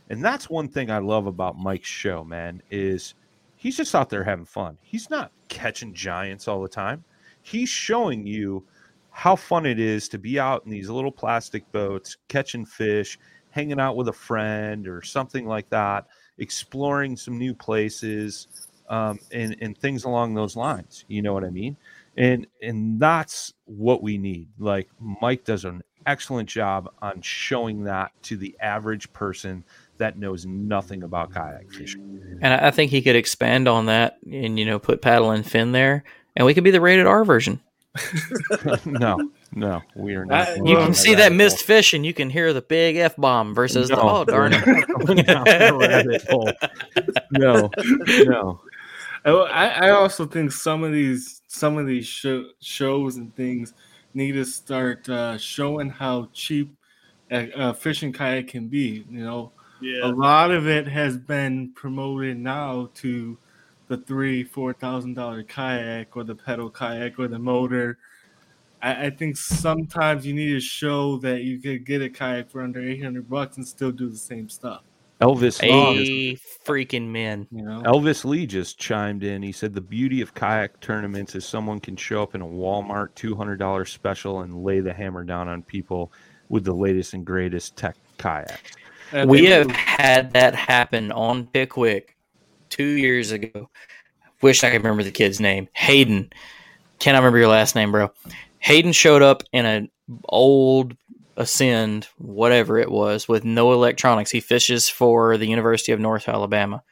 and that's one thing I love about Mike's show, man, is he's just out there having fun. He's not catching giants all the time. He's showing you how fun it is to be out in these little plastic boats, catching fish, hanging out with a friend or something like that, exploring some new places, um, and and things along those lines. You know what I mean? And and that's what we need. Like Mike does an excellent job on showing that to the average person that knows nothing about kayak fishing. And I I think he could expand on that and, you know, put paddle and fin there. And we could be the rated R version. [laughs] no, no, we are not. I- You can see that rabbit missed fish and you can hear the big F bomb versus the, oh, darn we're not going down that rabbit hole. No, no. I, I also think some of these some of these show, shows and things need to start uh, showing how cheap a, a fishing kayak can be. You know, Yeah. a lot of it has been promoted now to the three four thousand dollar kayak or the pedal kayak or the motor. I, I think sometimes you need to show that you could get a kayak for under eight hundred bucks and still do the same stuff. Elvis Lee, freaking man. You know, Elvis Lee just chimed in. He said the beauty of kayak tournaments is someone can show up in a Walmart two hundred dollar special and lay the hammer down on people with the latest and greatest tech kayaks. We have had that happen on Pickwick two years ago. Wish I could remember the kid's name. Hayden. Cannot remember your last name, bro. Hayden showed up in an old Ascend, whatever it was, with no electronics. He fishes for the University of North Alabama.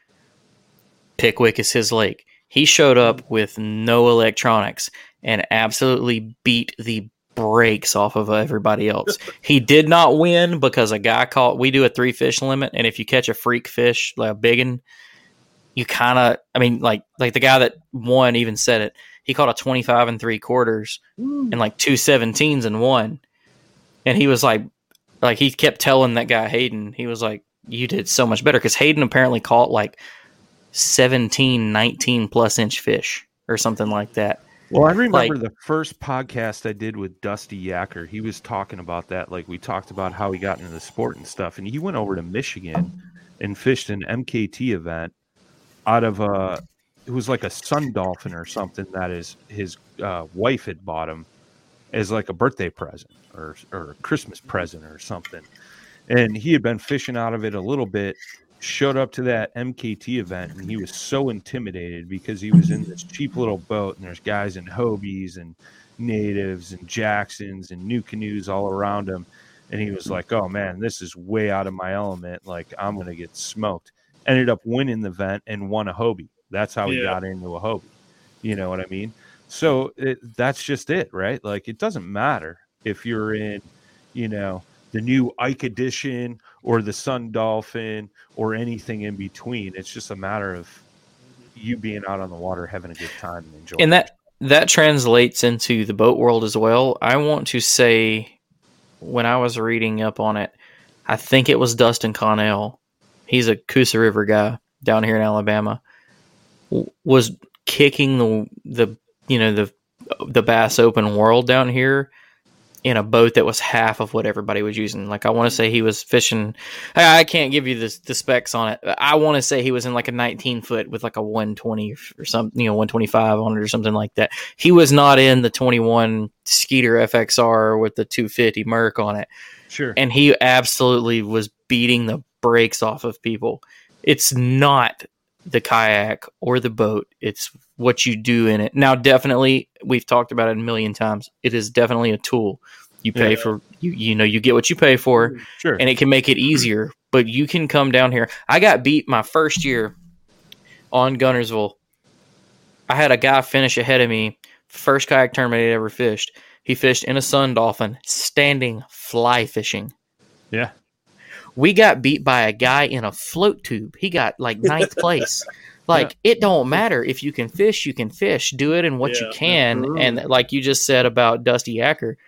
Pickwick is his lake. He showed up with no electronics and absolutely beat the brakes off of everybody else. he did not win because a guy caught. We do a three fish limit, and if you catch a freak fish like a big one, you kind of. I mean, like like the guy that won even said it. He caught a twenty five and three quarters and like two 17s and one, and he was like, like he kept telling that guy Hayden, he was like, you did so much better because Hayden apparently caught like 17, 19 plus inch fish or something like that. Well, I remember Like- the first podcast I did with Dusty Yacker. He was talking about that. Like we talked about how he got into the sport and stuff, and he went over to Michigan and fished an MKT event out of a. It was like a sun dolphin or something that is his uh, wife had bought him as like a birthday present or or a Christmas present or something. And he had been fishing out of it a little bit. Showed up to that MKT event and he was so intimidated because he was in this cheap little boat and there's guys in Hobies and natives and Jacksons and NuCanoes all around him. And he was like, "Oh man, this is way out of my element. Like I'm gonna get smoked." Ended up winning the event and won a Hobie. That's how he Yeah. got into a Hobie. You know what I mean? So it, that's just it, right? Like it doesn't matter if you're in, you know, the new Ike edition or the Sun Dolphin or anything in between. It's just a matter of mm-hmm. you being out on the water, having a good time, and enjoying. and that that translates into the boat world as well. I want to say, when I was reading up on it, I think it was Dustin Connell. He's a Coosa River guy down here in Alabama. w- Was kicking the the you know the the bass open world down here in a boat that was half of what everybody was using. Like I want to say he was fishing. I I can't give you the the specs on it. I want to say he was in like a 19 foot with like a 120 or something, you know, 125 on it or something like that. He was not in the 21 Skeeter FXR with the 250 Merc on it. Sure. And he absolutely was beating the brakes off of people. It's not the kayak or the boat. It's what you do in it. Now, definitely, we've talked about it a million times. It is definitely a tool. You pay Yeah. for you. You know, you get what you pay for, mm, Sure. and it can make it easier. But you can come down here. I got beat my first year on Guntersville. I had a guy finish ahead of me. First kayak tournament he ever fished. He fished in a sun dolphin, standing fly fishing. Yeah. We got beat by a guy in a float tube. He got like ninth [laughs] place. Like it don't matter if you can fish, you can fish. Do it in what you Yeah. can, and like you just said about Dusty Acker,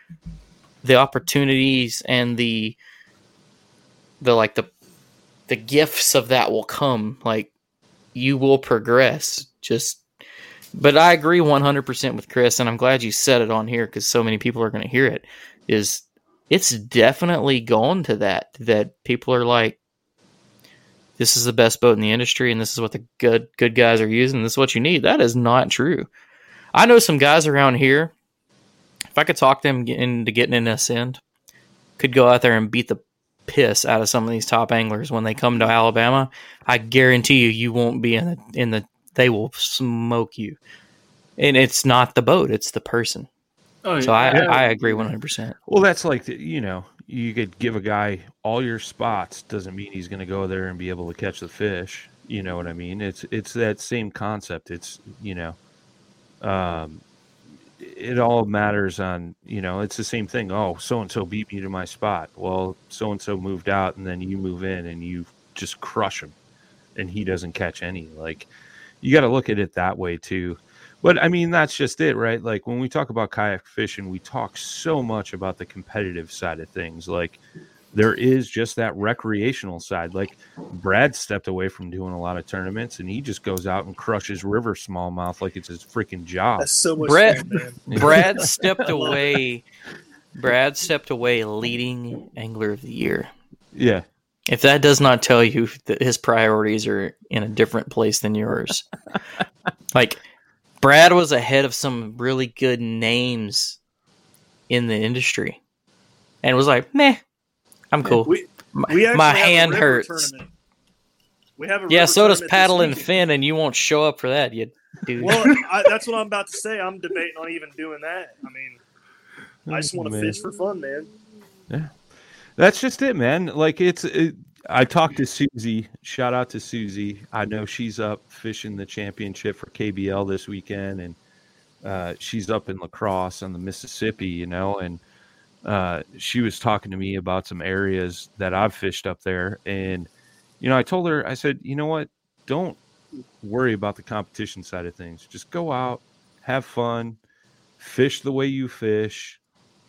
the opportunities and the the like the the gifts of that will come. Like you will progress. Just, but I agree one hundred percent with Chris, and I'm glad you said it on here because so many people are going to hear it. Is it's definitely gone to that that people are like this is the best boat in the industry and this is what the good good guys are using. This is what you need. That is not true. I know some guys around here if i could talk them into getting in this end could go out there and beat the piss out of some of these top anglers when they come to alabama i guarantee you you won't be in the in the they will smoke you. And it's not the boat it's the person Oh, so I, yeah. I agree 100% Well, that's like the, you know, you could give a guy all your spots doesn't mean he's going to go there and be able to catch the fish. You know what I mean? It's it's that same concept. It's you know, um, it all matters on you know. It's the same thing. Oh, so and so beat me to my spot. Well, so and so moved out, and then you move in and you just crush him, and he doesn't catch any. Like you got to look at it that way too. But I mean, that's just it, right? Like when we talk about kayak fishing, we talk so much about the competitive side of things. Like there is just that recreational side. Like Brad stepped away from doing a lot of tournaments and he just goes out and crushes river smallmouth like it's his freaking job. That's so much Brett, fun, man. [laughs] Brad [laughs] stepped away. Brad stepped away leading angler of the year. Yeah. If that does not tell you that his priorities are in a different place than yours, [laughs] like Brad was ahead of some really good names in the industry, and was like, "Meh, I'm cool." We We my hand hurts. tournament. We have a Yeah, so does Paddle and weekend. Finn, and you won't show up for that, you dude. Well, [laughs] I, that's what I'm about to say. I'm debating on even doing that. I mean, I just oh, want to fish for fun, man. Yeah, that's just it, man. Like it's. It, I talked to Susie. Shout out to Susie. I know she's up fishing the championship for KBL this weekend, and uh, she's up in La Crosse on the Mississippi. You know, and uh, she was talking to me about some areas that I've fished up there, and you know, I told her, I said, you know what, don't worry about the competition side of things. Just go out, have fun, fish the way you fish,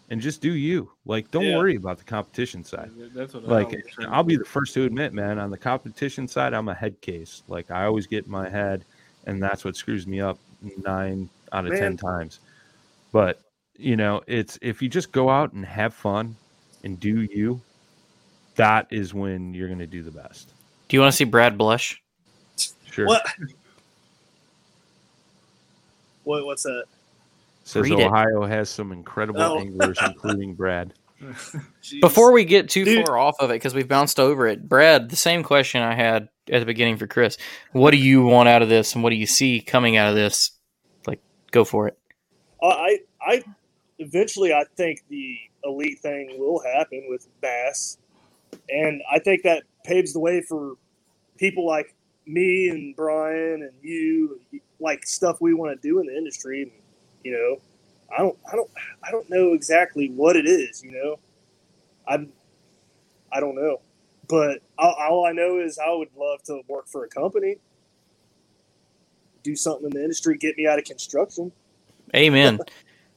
and just do you. Like, don't Yeah. worry about the competition side. That's what I Like, always try to I'll be the first to admit, man, on the competition side, I'm a head case. Like, I always get in my head, and that's what screws me up nine out of 10 times. But, you know, it's if you just go out and have fun and do you, that is when you're going to do the best. Do you want to see Brad blush? Sure. What? [laughs] What? What's that? Says Read it. Ohio has some incredible Oh. anglers, [laughs] including Brad. Before we get too Dude. far off of it, because we've bounced over it, Brad, the same question I had at the beginning for Chris. What do you want out of this, and what do you see coming out of this? Like, go for it. Uh, I, I, eventually, I think the elite thing will happen with bass, and I think that paves the way for people like me and Brian and you, like stuff we want to do in the industry. And, you know, I don't, I don't, I don't know exactly what it is. You know, I'm, I don't know, but all, all I know is I would love to work for a company, do something in the industry, get me out of construction. Amen. [laughs]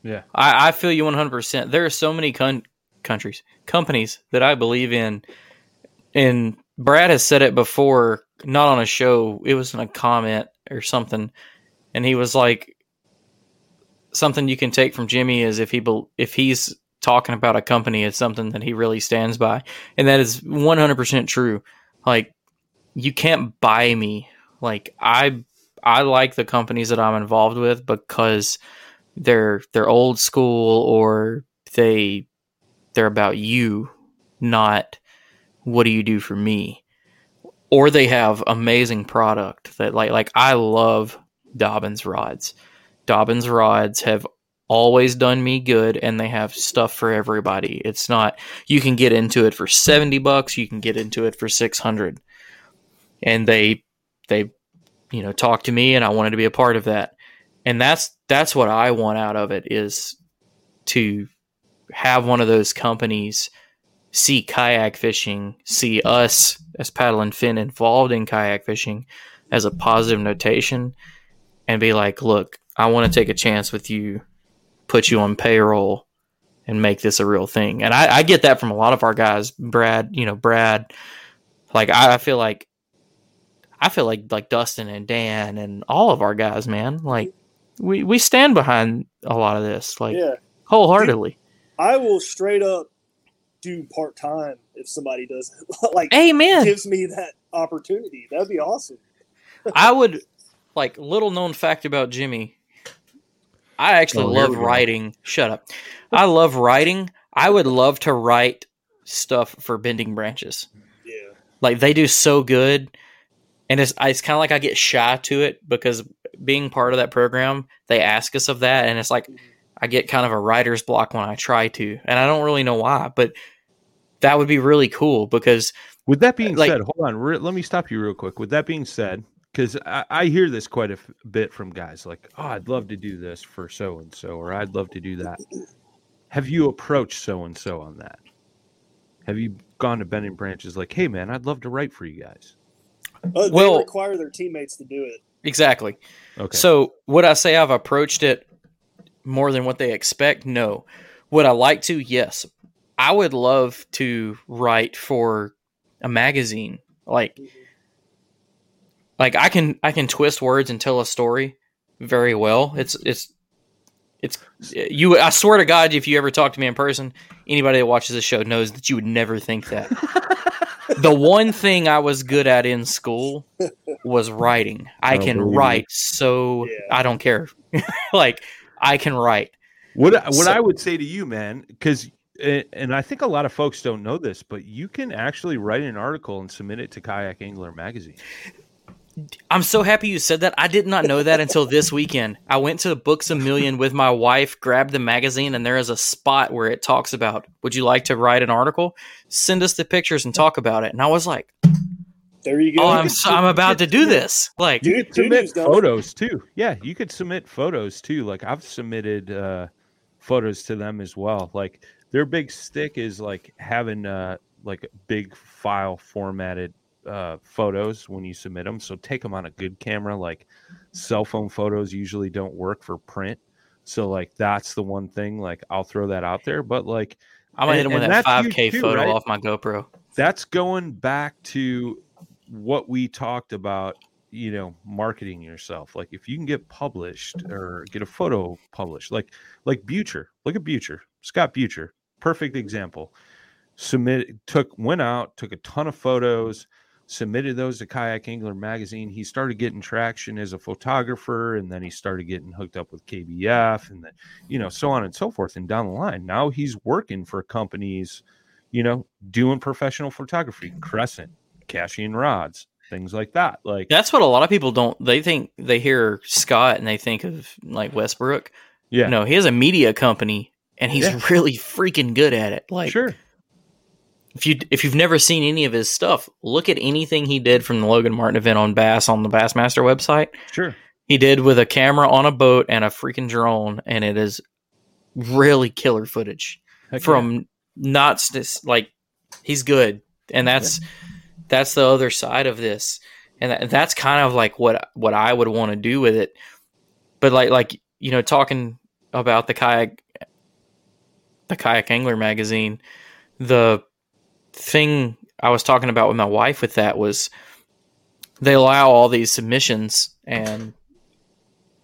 Yeah. I, I feel you 100%. There are so many con- countries, companies that I believe in. And Brad has said it before, not on a show, it was in a comment or something. And he was like, something you can take from Jimmy is if he bel if he's talking about a company, it's something that he really stands by, and that is one hundred percent true. Like you can't buy me. Like I I like the companies that I'm involved with because they're they're old school or they they're about you, not what do you do for me. Or they have amazing product that like like I love Dobyns rods. Dobyns rods have always done me good and they have stuff for everybody. It's not you can get into it for 70 bucks, you can get into it for 600. And they they you know talk to me and I wanted to be a part of that. And that's that's what I want out of it is to have one of those companies see kayak fishing, see us as paddle and fin involved in kayak fishing as a positive notation and be like, look, I want to take a chance with you, put you on payroll, and make this a real thing. And I, I get that from a lot of our guys. Brad, you know, Brad, like I, I feel like I feel like like Dustin and Dan and all of our guys, man. Like we we stand behind a lot of this, like yeah. wholeheartedly. I will straight up do part time if somebody does it. [laughs] like Amen. gives me that opportunity. That'd be awesome. I would like little known fact about Jimmy. I actually Oh, love writing. Shut up. I love writing. I would love to write stuff for bending branches. Yeah. Like they do so good, and it's it's kind of like I get shy to it because being part of that program, they ask us of that, and it's like I get kind of a writer's block when I try to, and I don't really know why, but that would be really cool because With that being Like- said, hold on. Re- let me stop you real quick. With that being said, because I, I hear this quite a f- bit from guys like, oh, I'd love to do this for so and so, or I'd love to do that. Have you approached so and so on that? Have you gone to Bending Branches like, hey, man, I'd love to write for you guys? Uh, they Well- require their teammates to do it. exactly. Okay. So would I say I've approached it more than what they expect? No. Would I like to? Yes. I would love to write for a magazine. Like like I can I can twist words and tell a story very well. It's it's it's you I swear to God if you ever talk to me in person, anybody that watches this show knows that you would never think that. [laughs] the one thing I was good at in school was writing. I I can write so I don't care. [laughs] like I can write. What what So- I would say to you, man, because eh, and I think a lot of folks don't know this, but you can actually write an article and submit it to Kayak Angler magazine. I'm so happy you said that. I did not know that until this weekend. I went to Books a Million with my wife, grabbed the magazine, and there is a spot where it talks about, would you like to write an article? Send us the pictures and talk about it. And I was like, There you go. oh, I'm, so, I'm about to do [laughs] this. Like, You could submit dude's done it. photos too. Yeah, you could submit photos too. Like I've submitted uh, photos to them as well. Like their big stick is like having uh, like a big file formatted uh, photos when you submit them. So take them on a good camera. Like cell phone photos usually don't work for print. So like that's the one thing. Like I'll throw that out there. But like I'm going to hit him with that 5K too, photo right? off my GoPro. that's going back to what we talked about you know marketing yourself like if you can get published or get a photo published like like butcher look at butcher scott butcher perfect example submit took went out took a ton of photos submitted those to kayak angler magazine he started getting traction as a photographer and then he started getting hooked up with kbf and then you know so on and so forth and down the line now he's working for companies you know doing professional photography crescent Cashion rods things like that like That's what a lot of people don't. They think they hear Scott and they think of like Westbrook. yeah No, he has a media company and he's Yeah. [laughs] really freaking good at it. Like, sure if you if you've never seen any of his stuff, look at anything he did from the Logan Martin event on Bass on the Bassmaster website. sure He did with a camera on a boat and a freaking drone, and it is really killer footage yeah. from not st- like he's good, and that's that's the other side of this, and that, that's kind of like what what I would want to do with it. But like like you know, talking about the kayak the kayak angler magazine, the thing I was talking about with my wife with that was they allow all these submissions and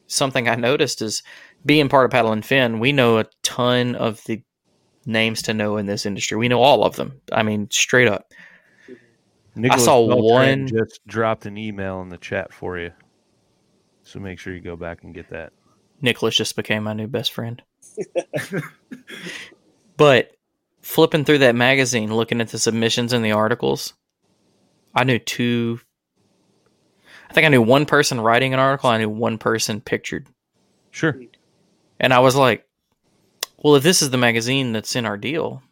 something I noticed is being part of Paddle and Fin, we know a ton of the names to know in this industry. We know all of them. I mean, straight up. Nicholas saw Beltran one- just dropped an email in the chat for you so make sure you go back and get that Nicholas just became my new best friend. [laughs] but flipping through that magazine, looking at the submissions and the articles, I knew two. I think I knew one person writing an article. I knew one person pictured. sure And I was like, well, if this is the magazine that's in our deal,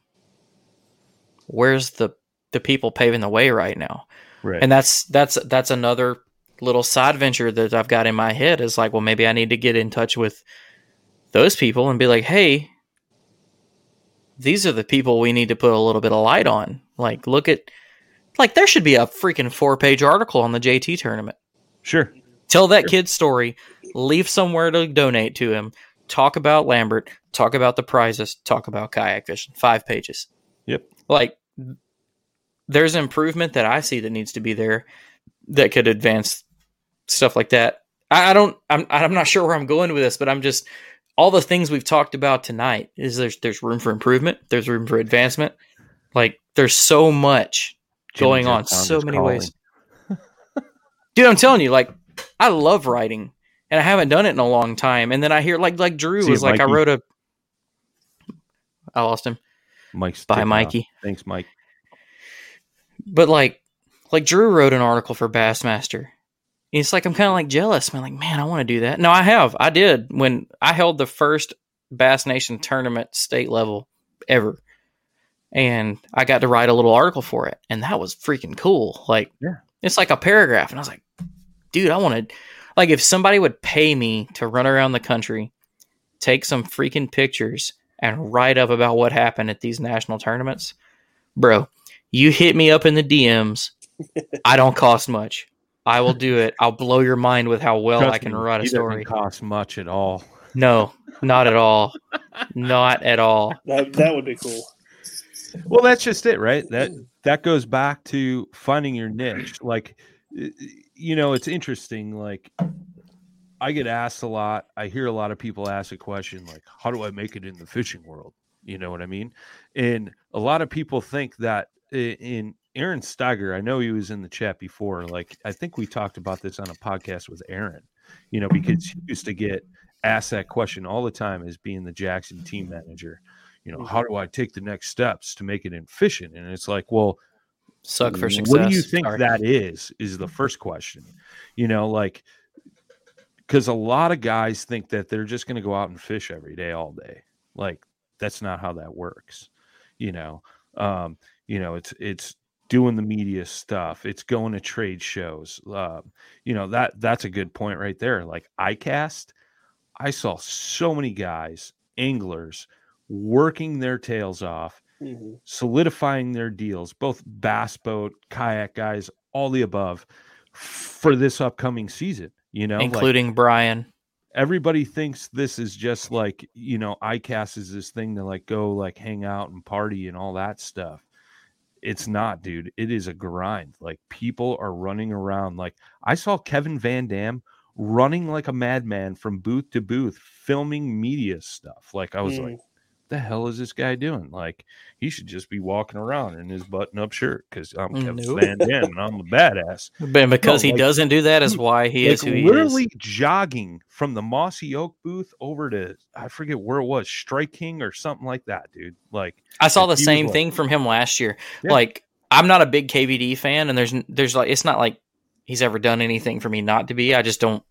where's the the people paving the way right now? right And that's that's that's another little side venture that I've got in my head is like, well, maybe I need to get in touch with those people and be like, hey, these are the people we need to put a little bit of light on. Like, look at like there should be a freaking four page article on the JT tournament. sure Tell that kid's story, leave somewhere to donate to him, talk about Lambert, talk about the prizes, talk about kayak fishing. Five pages. Yep. Like there's improvement that I see that needs to be there that could advance stuff like that. I, I don't I'm I'm not sure where I'm going with this, but I'm just all the things we've talked about tonight is there's there's room for improvement, there's room for advancement. Like there's so much Jimmy going on so many calling. ways. [laughs] Dude, I'm telling you, like I love writing, and I haven't done it in a long time. And then I hear like like Drew See was like, I wrote a. I lost him, mike's Bye, off. Mikey. thanks mike but like like Drew wrote an article for Bassmaster. It's like I'm kind of like jealous. I'm like, man, I want to do that. No, I have. I did when I held the first Bass Nation tournament state level ever, and I got to write a little article for it, and that was freaking cool. Like, Yeah. it's like a paragraph, and I was like, dude, I want to. Like, if somebody would pay me to run around the country, take some freaking pictures, and write up about what happened at these national tournaments, bro, you hit me up in the DMs. [laughs] I don't cost much. I will do it. I'll blow your mind with how well Trust I can me, write a he doesn't story. cost much at all No, not at all. Not at all. [laughs] That that would be cool. well that's just it right that that goes back to finding your niche like you know it's interesting like i get asked a lot i hear a lot of people ask a question like how do i make it in the fishing world you know what i mean and a lot of people think that in aaron steiger i know he was in the chat before like i think we talked about this on a podcast with aaron you know mm-hmm. because he used to get asked that question all the time as being the jackson team manager you know, how mm-hmm. do I take the next steps to make it efficient? And it's like, well, suck for success. What do you think Sorry. that is? Is the mm-hmm. first question. You know, like because a lot of guys think that they're just going to go out and fish every day, all day. Like that's not how that works. You know, um, you know, it's it's doing the media stuff. It's going to trade shows. Uh, you know that that's a good point right there. Like ICAST, I saw so many guys, anglers, working their tails off, Mm-hmm. solidifying their deals, both bass boat, kayak guys, all the above, for this upcoming season. You know, like- including Brian. everybody thinks this is just like you know ICAST is this thing to like go like hang out and party and all that stuff. It's not, dude. It is a grind. Like people are running around. Like I saw Kevin Van Dam running like a madman from booth to booth, filming media stuff. Like I was Mm. like, the hell is this guy doing? Like he should just be walking around in his button-up shirt because I'm mm, Kevin Nope. Van Dam and I'm a badass. [laughs] But because No, he like- doesn't do that is why he is like who he is. literally jogging from the Mossy Oak booth over to I forget where it was, Strike King or something like that, dude. Like I saw the same like- thing from him last year. Yeah. Like I'm not a big KVD fan, and there's there's like it's not like he's ever done anything for me not to be. I just don't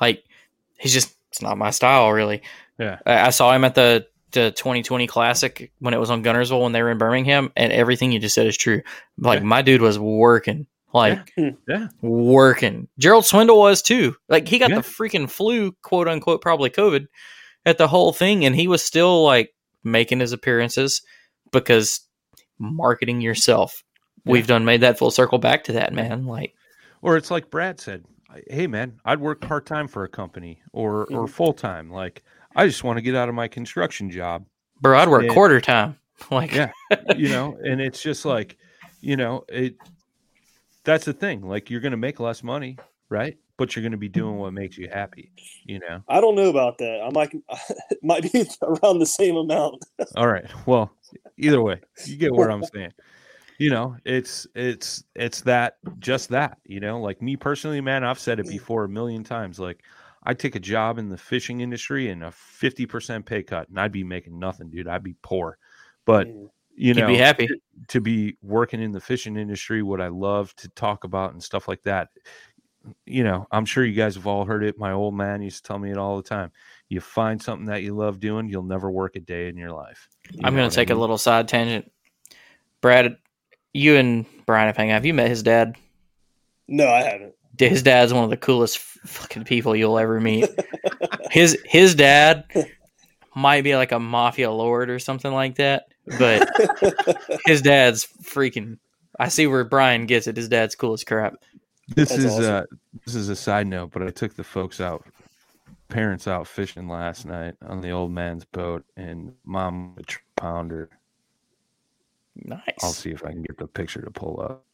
like. He's just it's not my style really. Yeah. I, I saw him at the the 2020 Classic when it was on Guntersville when they were in Birmingham, and everything you just said is true. Like my dude was working, like hmm. yeah, working. Gerald Swindle was too. Like he got Yeah. the freaking flu, quote unquote, probably COVID, at the whole thing, and he was still like making his appearances because marketing yourself. We've done made that full circle back to that, man. Like or it's like Brad said, hey man, I'd work part time for a company or or mm. full time. Like I just want to get out of my construction job. Bro, I'd work And- quarter time. [laughs] Like yeah, you know, [laughs] and it's just like, you know, it. That's the thing. Like you're gonna make less money, right? But you're gonna be doing what makes you happy. You know. I don't know about that. I might it [laughs] might be around the same amount. All right. Well, either way, you get what I'm saying. You know, it's it's it's that just that, you know, like me personally, man, I've said it before a million times. Like I'd take a job in the fishing industry and a 50% pay cut and I'd be making nothing, dude. I'd be poor. But mm. you You'd know, be happy. to, to be working in the fishing industry, what I love to talk about and stuff like that. You know, I'm sure you guys have all heard it. My old man used to tell me it all the time. You find something that you love doing, you'll never work a day in your life. You I'm gonna what I take a little side tangent. Brad, you and Brian have hung out. Have you met his dad? No, I haven't. Dude, His dad's one of the coolest fucking people you'll ever meet. his his dad might be like a mafia lord or something like that, but [laughs] his dad's freaking. I see where Brian gets it. His dad's cool as crap. This That's is awesome. uh this is a side note, but I took the folks out parents out fishing last night on the old man's boat and mom a pounder. Nice. I'll see if I can get the picture to pull up.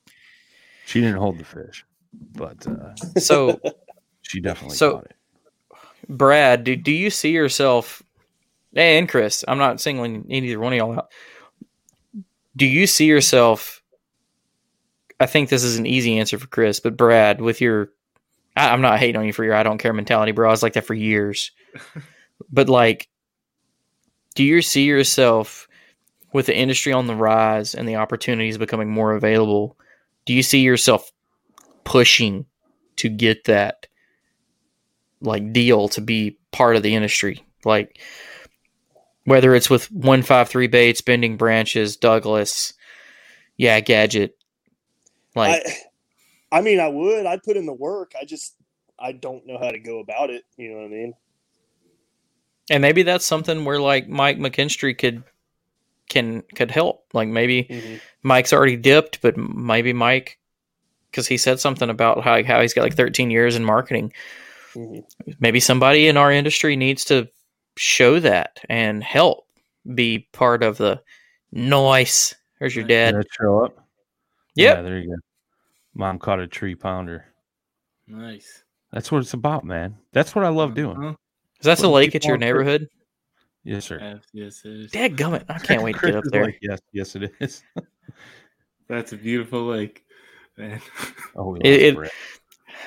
She didn't hold the fish, but uh [laughs] So, she definitely so caught it. Brad, do do you see yourself? And Chris, I'm not singling either one of y'all out. Do you see yourself? I think this is an easy answer for Chris, but Brad, with your, I, I'm not hating on you for your I don't care mentality, bro. I was like that for years. [laughs] but like, do you see yourself with the industry on the rise and the opportunities becoming more available? Do you see yourself pushing to get that like deal to be part of the industry? Like whether it's with 153 baits, bending branches, Douglas, yeah, gadget. Like I, I mean, I would. I'd put in the work. I just I don't know how to go about it. You know what I mean? and maybe that's something where like Mike McKinstry could can could help. Like maybe Mhm. Mike's already dipped, but maybe Mike because he said something about how how he's got like 13 years in marketing. Mhm. Maybe somebody in our industry needs to show that and help be part of the noise. There's your dad. Did show up? Yep. Yeah, there you go. Mom caught a tree pounder. Nice. That's what it's about, man. That's what I love doing. Uh-huh. Is that the lake at your on fish. neighborhood? Yes, sir. Yes, yes, it is. Dadgummit. I can't wait to Chris get up there. like, yes, yes, it is. [laughs] That's a beautiful lake, man. [laughs] Oh, we It- it-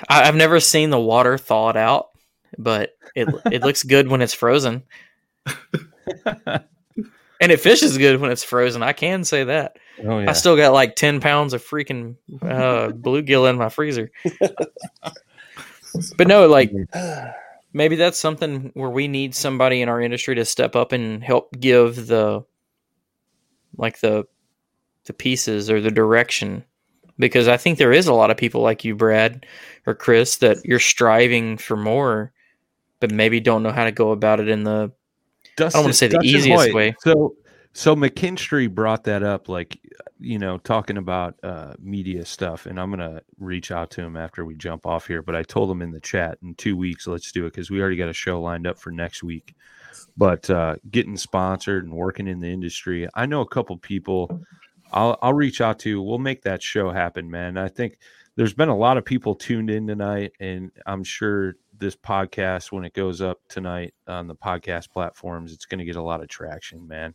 I, I've never seen the water thawed out, but it it looks good when it's frozen. [laughs] and it fishes good when it's frozen. I can say that. Oh yeah. I still got like ten pounds of freaking uh, [laughs] bluegill in my freezer. but no, like maybe that's something where we need somebody in our industry to step up and help give the like the the pieces or the direction because I think there is a lot of people like you, Brad or Chris, that you're striving for more, but maybe don't know how to go about it in the I don't want to say the Dustin easiest Hoyt. way. So so McKinstry brought that up, like you know, talking about uh, media stuff, and I'm gonna reach out to him after we jump off here. But I told him in the chat in two weeks, let's do it because we already got a show lined up for next week. But uh, getting sponsored and working in the industry, I know a couple people. I'll I'll reach out to. you. We'll make that show happen, man. I think there's been a lot of people tuned in tonight, and I'm sure this podcast when it goes up tonight on the podcast platforms, it's going to get a lot of traction, man.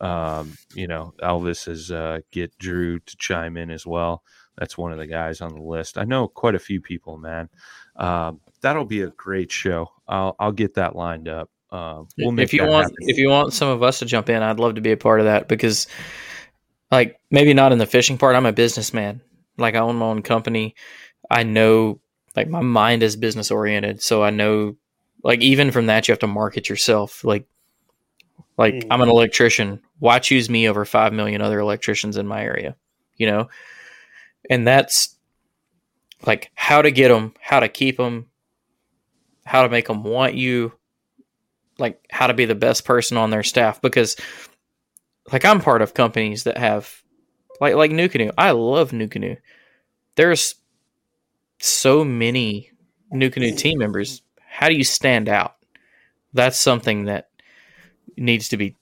Um, you know, Elvis is uh, get Drew to chime in as well. That's one of the guys on the list. I know quite a few people, man. Um, that'll be a great show. I'll I'll get that lined up. Uh, we'll make if you want happen. if you want some of us to jump in i'd love to be a part of that because like maybe not in the fishing part. I'm a businessman. Like i own my own company. I know like my mind is business oriented so i know like even from that you have to market yourself. Like like i'm an mm-hmm. electrician. Why choose me over 5 million other electricians in my area you know? And that's like how to get them how to keep them how to make them want you like how to be the best person on their staff because like I'm part of companies that have like like Canoe. I love Canoe. There's so many Canoe team members. How do you stand out? That's something that needs to be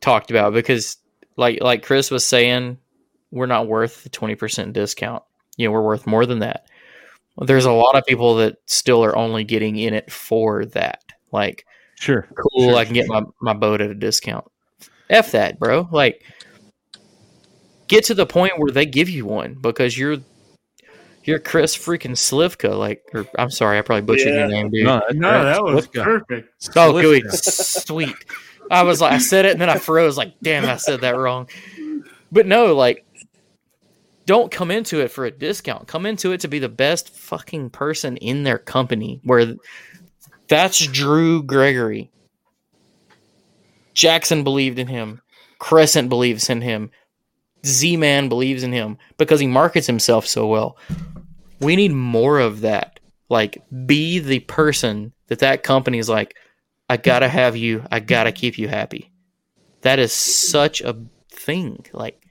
talked about because like like Chris was saying, we're not worth the 20% discount. You know, we're worth more than that. There's a lot of people that still are only getting in it for that. Like Sure. cool. I can get my, my boat at a discount. F that, bro. Like, get to the point where they give you one because you're you're Chris freaking Slivka. Like, or, I'm sorry, I probably butchered your name, dude. No, No, that was Slivka. perfect. Oh, Slivka. good, sweet. I was like, I said it and then I froze. Like, damn, I said that wrong. But no, like, don't come into it for a discount. Come into it to be the best fucking person in their company. Where that's Drew Gregory. Jackson believed in him. Crescent believes in him. Z Man believes in him because he markets himself so well. We need more of that. Like, be the person that that company is like, I gotta have you. I gotta keep you happy. That is such a thing. Like,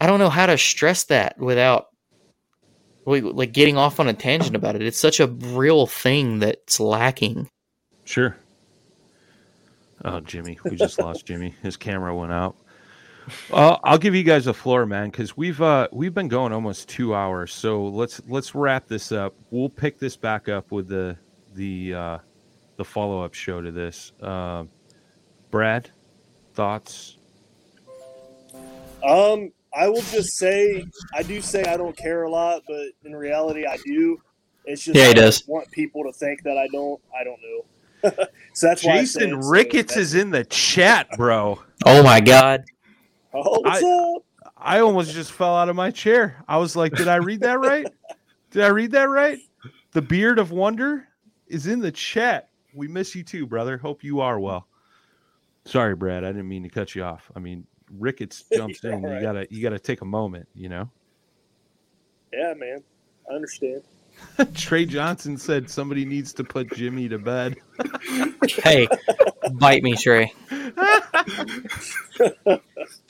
I don't know how to stress that without like getting off on a tangent about it. It's such a real thing that's lacking. Sure. Oh, Jimmy, we just lost Jimmy. His camera went out. Uh, I'll give you guys the floor, man, because we've uh, we've been going almost two hours. So let's let's wrap this up. We'll pick this back up with the the uh, the follow up show to this. Uh, Brad, thoughts? Um, I will just say I do say I don't care a lot, but in reality, I do. It's just Yeah, he I does. want people to think that I don't. I don't know. [laughs] so that's why I say Jason it, Ricketts that's- is in the chat, bro. Oh my god. Oh, what's I- up? I almost just fell out of my chair. I was like, did I read that right? Did I read that right? The beard of wonder is in the chat. We miss you too, brother. Hope you are well. Sorry, Brad. I didn't mean to cut you off. I mean, Ricketts [laughs] jumps You're in. You gotta you gotta take a moment, you know. Yeah, man. I understand. [laughs] Trey Johnson said somebody needs to put Jimmy to bed. [laughs] Hey, bite me, Trey. [laughs]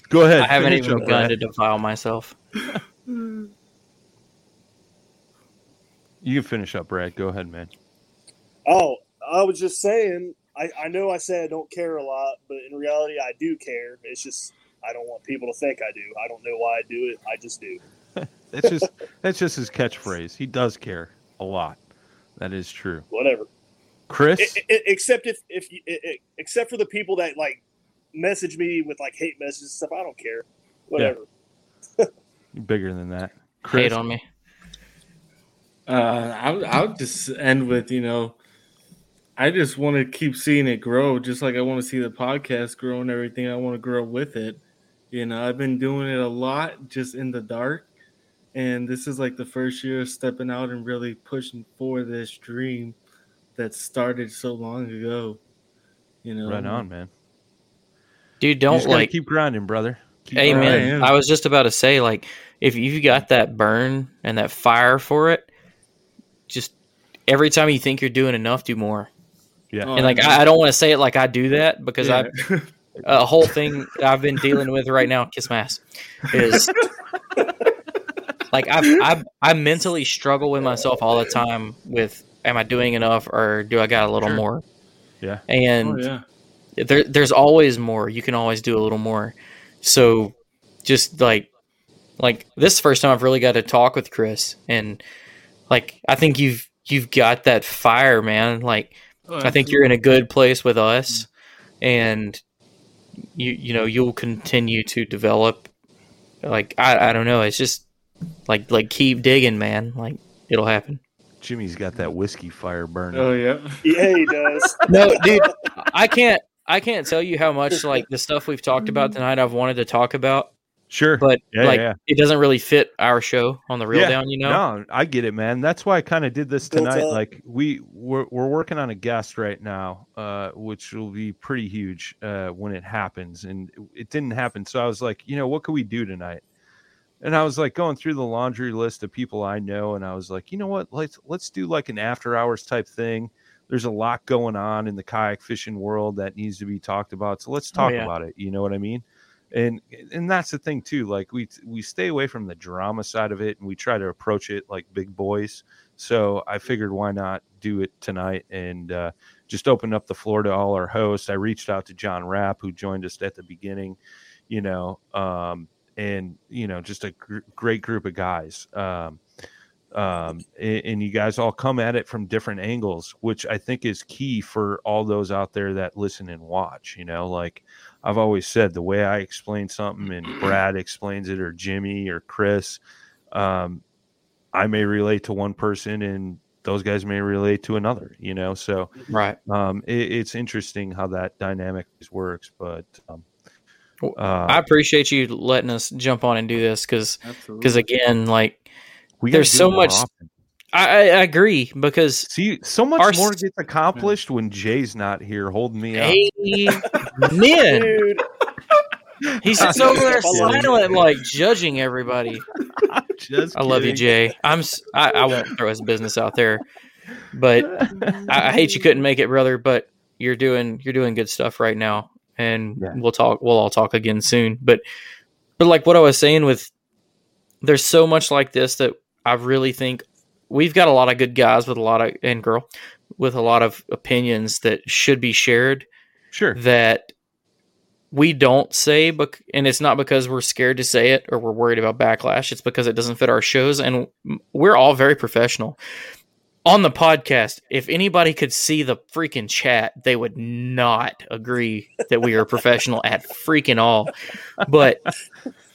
Go ahead. I haven't even up, begun Brad. to defile myself. You can finish up, Brad. Go ahead, man. Oh, I was just saying. I, I know I say I don't care a lot, but in reality, I do care. It's just I don't want people to think I do. I don't know why I do it. I just do. [laughs] That's just that's just his catchphrase. He does care a lot. That is true. Whatever. Chris, I- I- except if if you, I- I- except for the people that like message me with like hate messages and stuff, I don't care. Whatever. [laughs] you're bigger than that. Chris, Hate on me. Uh, I'll, I would just end with you know, I just want to keep seeing it grow, just like I want to see the podcast grow and everything. I want to grow with it. You know, I've been doing it a lot just in the dark, and this is like the first year stepping out and really pushing for this dream that started so long ago. You know, Right on, man. Dude, don't just like keep grinding, brother. Keep Amen. grinding. I was just about to say, like, if you've got that burn and that fire for it, just every time you think you're doing enough, do more. Yeah. Oh, and like, I, I don't want to say it like I do that because Yeah. I, a whole thing I've been dealing with right now, kiss my ass, is [laughs] like I I I mentally struggle with myself all the time with, am I doing enough or do I got a little Sure. more? Yeah. And Oh, yeah. there there's always more. You can always do a little more. So just like like this is the first time I've really got to talk with Chris and like I think you've you've got that fire, man. Like Oh, I think you're in a good place with us mm-hmm. and you you know, you'll continue to develop like I, I don't know, it's just like like keep digging, man. Like it'll happen. Jimmy's got that whiskey fire burning. Oh yeah. Yeah, he does. [laughs] No, dude, I can't I can't tell you how much like the stuff we've talked about tonight I've wanted to talk about. Sure. But Yeah, like yeah. it doesn't really fit our show on the real Yeah, down, you know? No, I get it, man. That's why I kind of did this tonight. Like we we're, we're working on a guest right now, uh, which will be pretty huge uh, when it happens, and it didn't happen. So I was like, you know, what could we do tonight? And I was like going through the laundry list of people I know, and I was like, you know what? Let's let's do like an after hours type thing. There's a lot going on in the kayak fishing world that needs to be talked about. So let's Oh, talk yeah. about it. You know what I mean? and and that's the thing too like we we stay away from the drama side of it and we try to approach it like big boys so i figured why not do it tonight and uh, just open up the floor to all our hosts i reached out to john rapp who joined us at the beginning you know um and you know just a gr- great group of guys um um and, and you guys all come at it from different angles which i think is key for all those out there that listen and watch you know like I've always said the way I explain something and Brad explains it or Jimmy or Chris, um, I may relate to one person and those guys may relate to another, you know? So, Right. um, it, it's interesting how that dynamic works, but, um, uh, I appreciate you letting us jump on and do this because because again, like we there's so much. I, I I agree because See, so much Our more gets accomplished when Jay's not here holding me up. amen. Dude, He sits over there I love you. silent, like judging everybody. [laughs] Just I love you. Jay. I'm. I won't throw his business out there, but [laughs] I, I hate you couldn't make it, brother. But you're doing you're doing good stuff right now, and Yeah. we'll talk. We'll all talk again soon. But but like what I was saying with, there's so much like this that I really think we've got a lot of good guys with a lot of and girl with a lot of opinions that should be shared Sure. that we don't say bec- and it's not because we're scared to say it or we're worried about backlash it's because it doesn't fit our shows and we're all very professional on the podcast if anybody could see the freaking chat they would not agree that we are professional at freaking all but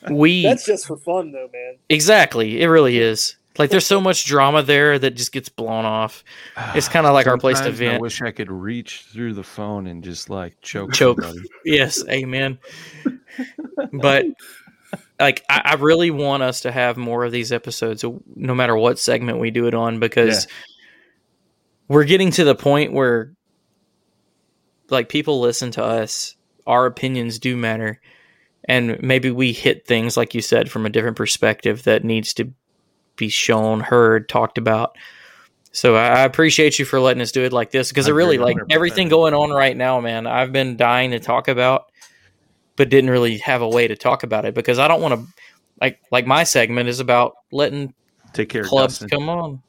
we that's just for fun, though, man. exactly it really is like there's so much drama there that just gets blown off ah, it's kind of like our place to vent. I wish I could reach through the phone and just like choke choke. yes, amen. but like, I, I really want us to have more of these episodes, no matter what segment we do it on, because we're getting to the point where, like, people listen to us. Our opinions do matter, and maybe we hit things like you said from a different perspective that needs to be shown, heard, talked about. So I appreciate you for letting us do it like this because I it really like everything going on right now, man. I've been dying to talk about, but didn't really have a way to talk about it because I don't want to like like my segment is about letting Take care, clubs come on,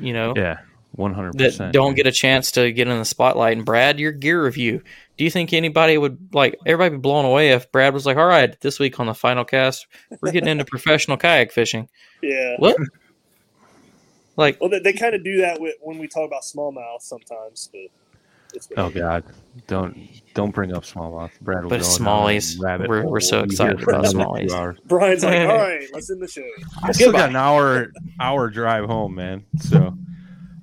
you know, Yeah, one hundred that percent. don't get a chance to get in the spotlight. And Brad, your gear review. Do you think anybody would like everybody be blown away if Brad was like, "All right, this week on the final cast, we're getting into professional kayak fishing"? [laughs] Yeah. What? Like, Well, they, they kind of do that with when we talk about smallmouth sometimes, but it's Oh God, don't don't bring up smallmouth. Brad will But smallies, down a rabbit we're- we're so excited about smallies. Brian's like, [laughs] all right, let's end the show. I still got an hour hour drive home, man. So,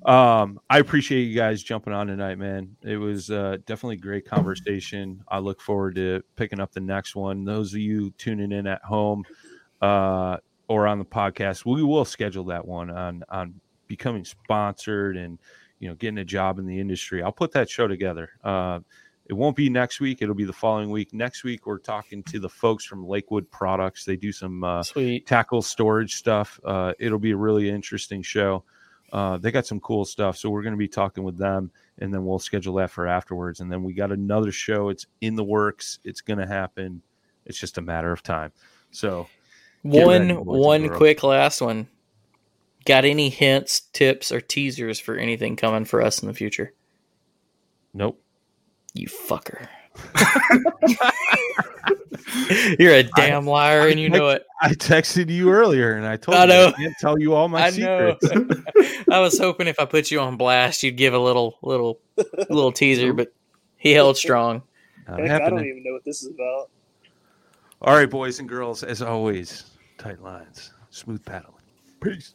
Um, I appreciate you guys jumping on tonight, man. It was uh, definitely a great conversation. I look forward to picking up the next one. Those of you tuning in at home uh, or on the podcast, we will schedule that one on on becoming sponsored and you know getting a job in the industry. I'll put that show together. Uh, it won't be next week. It'll be the following week. Next week, we're talking to the folks from Lakewood Products. They do some uh, Sweet. tackle storage stuff. Uh, it'll be a really interesting show. Uh, they got some cool stuff. So we're going to be talking with them and then we'll schedule that for afterwards. And then we got another show. It's in the works. It's going to happen. It's just a matter of time. So One ready, boys and one quick last one. Got any hints, tips, or teasers for anything coming for us in the future? Nope. You fucker. [laughs] [laughs] [laughs] You're a damn liar and you know it. I texted you earlier and I told I you. I can't tell you all my I know. secrets. [laughs] I was hoping if I put you on blast, you'd give a little, little, little teaser, but he held strong. Heck, I don't even know what this is about. All right, boys and girls, as always, tight lines, smooth paddling. Peace.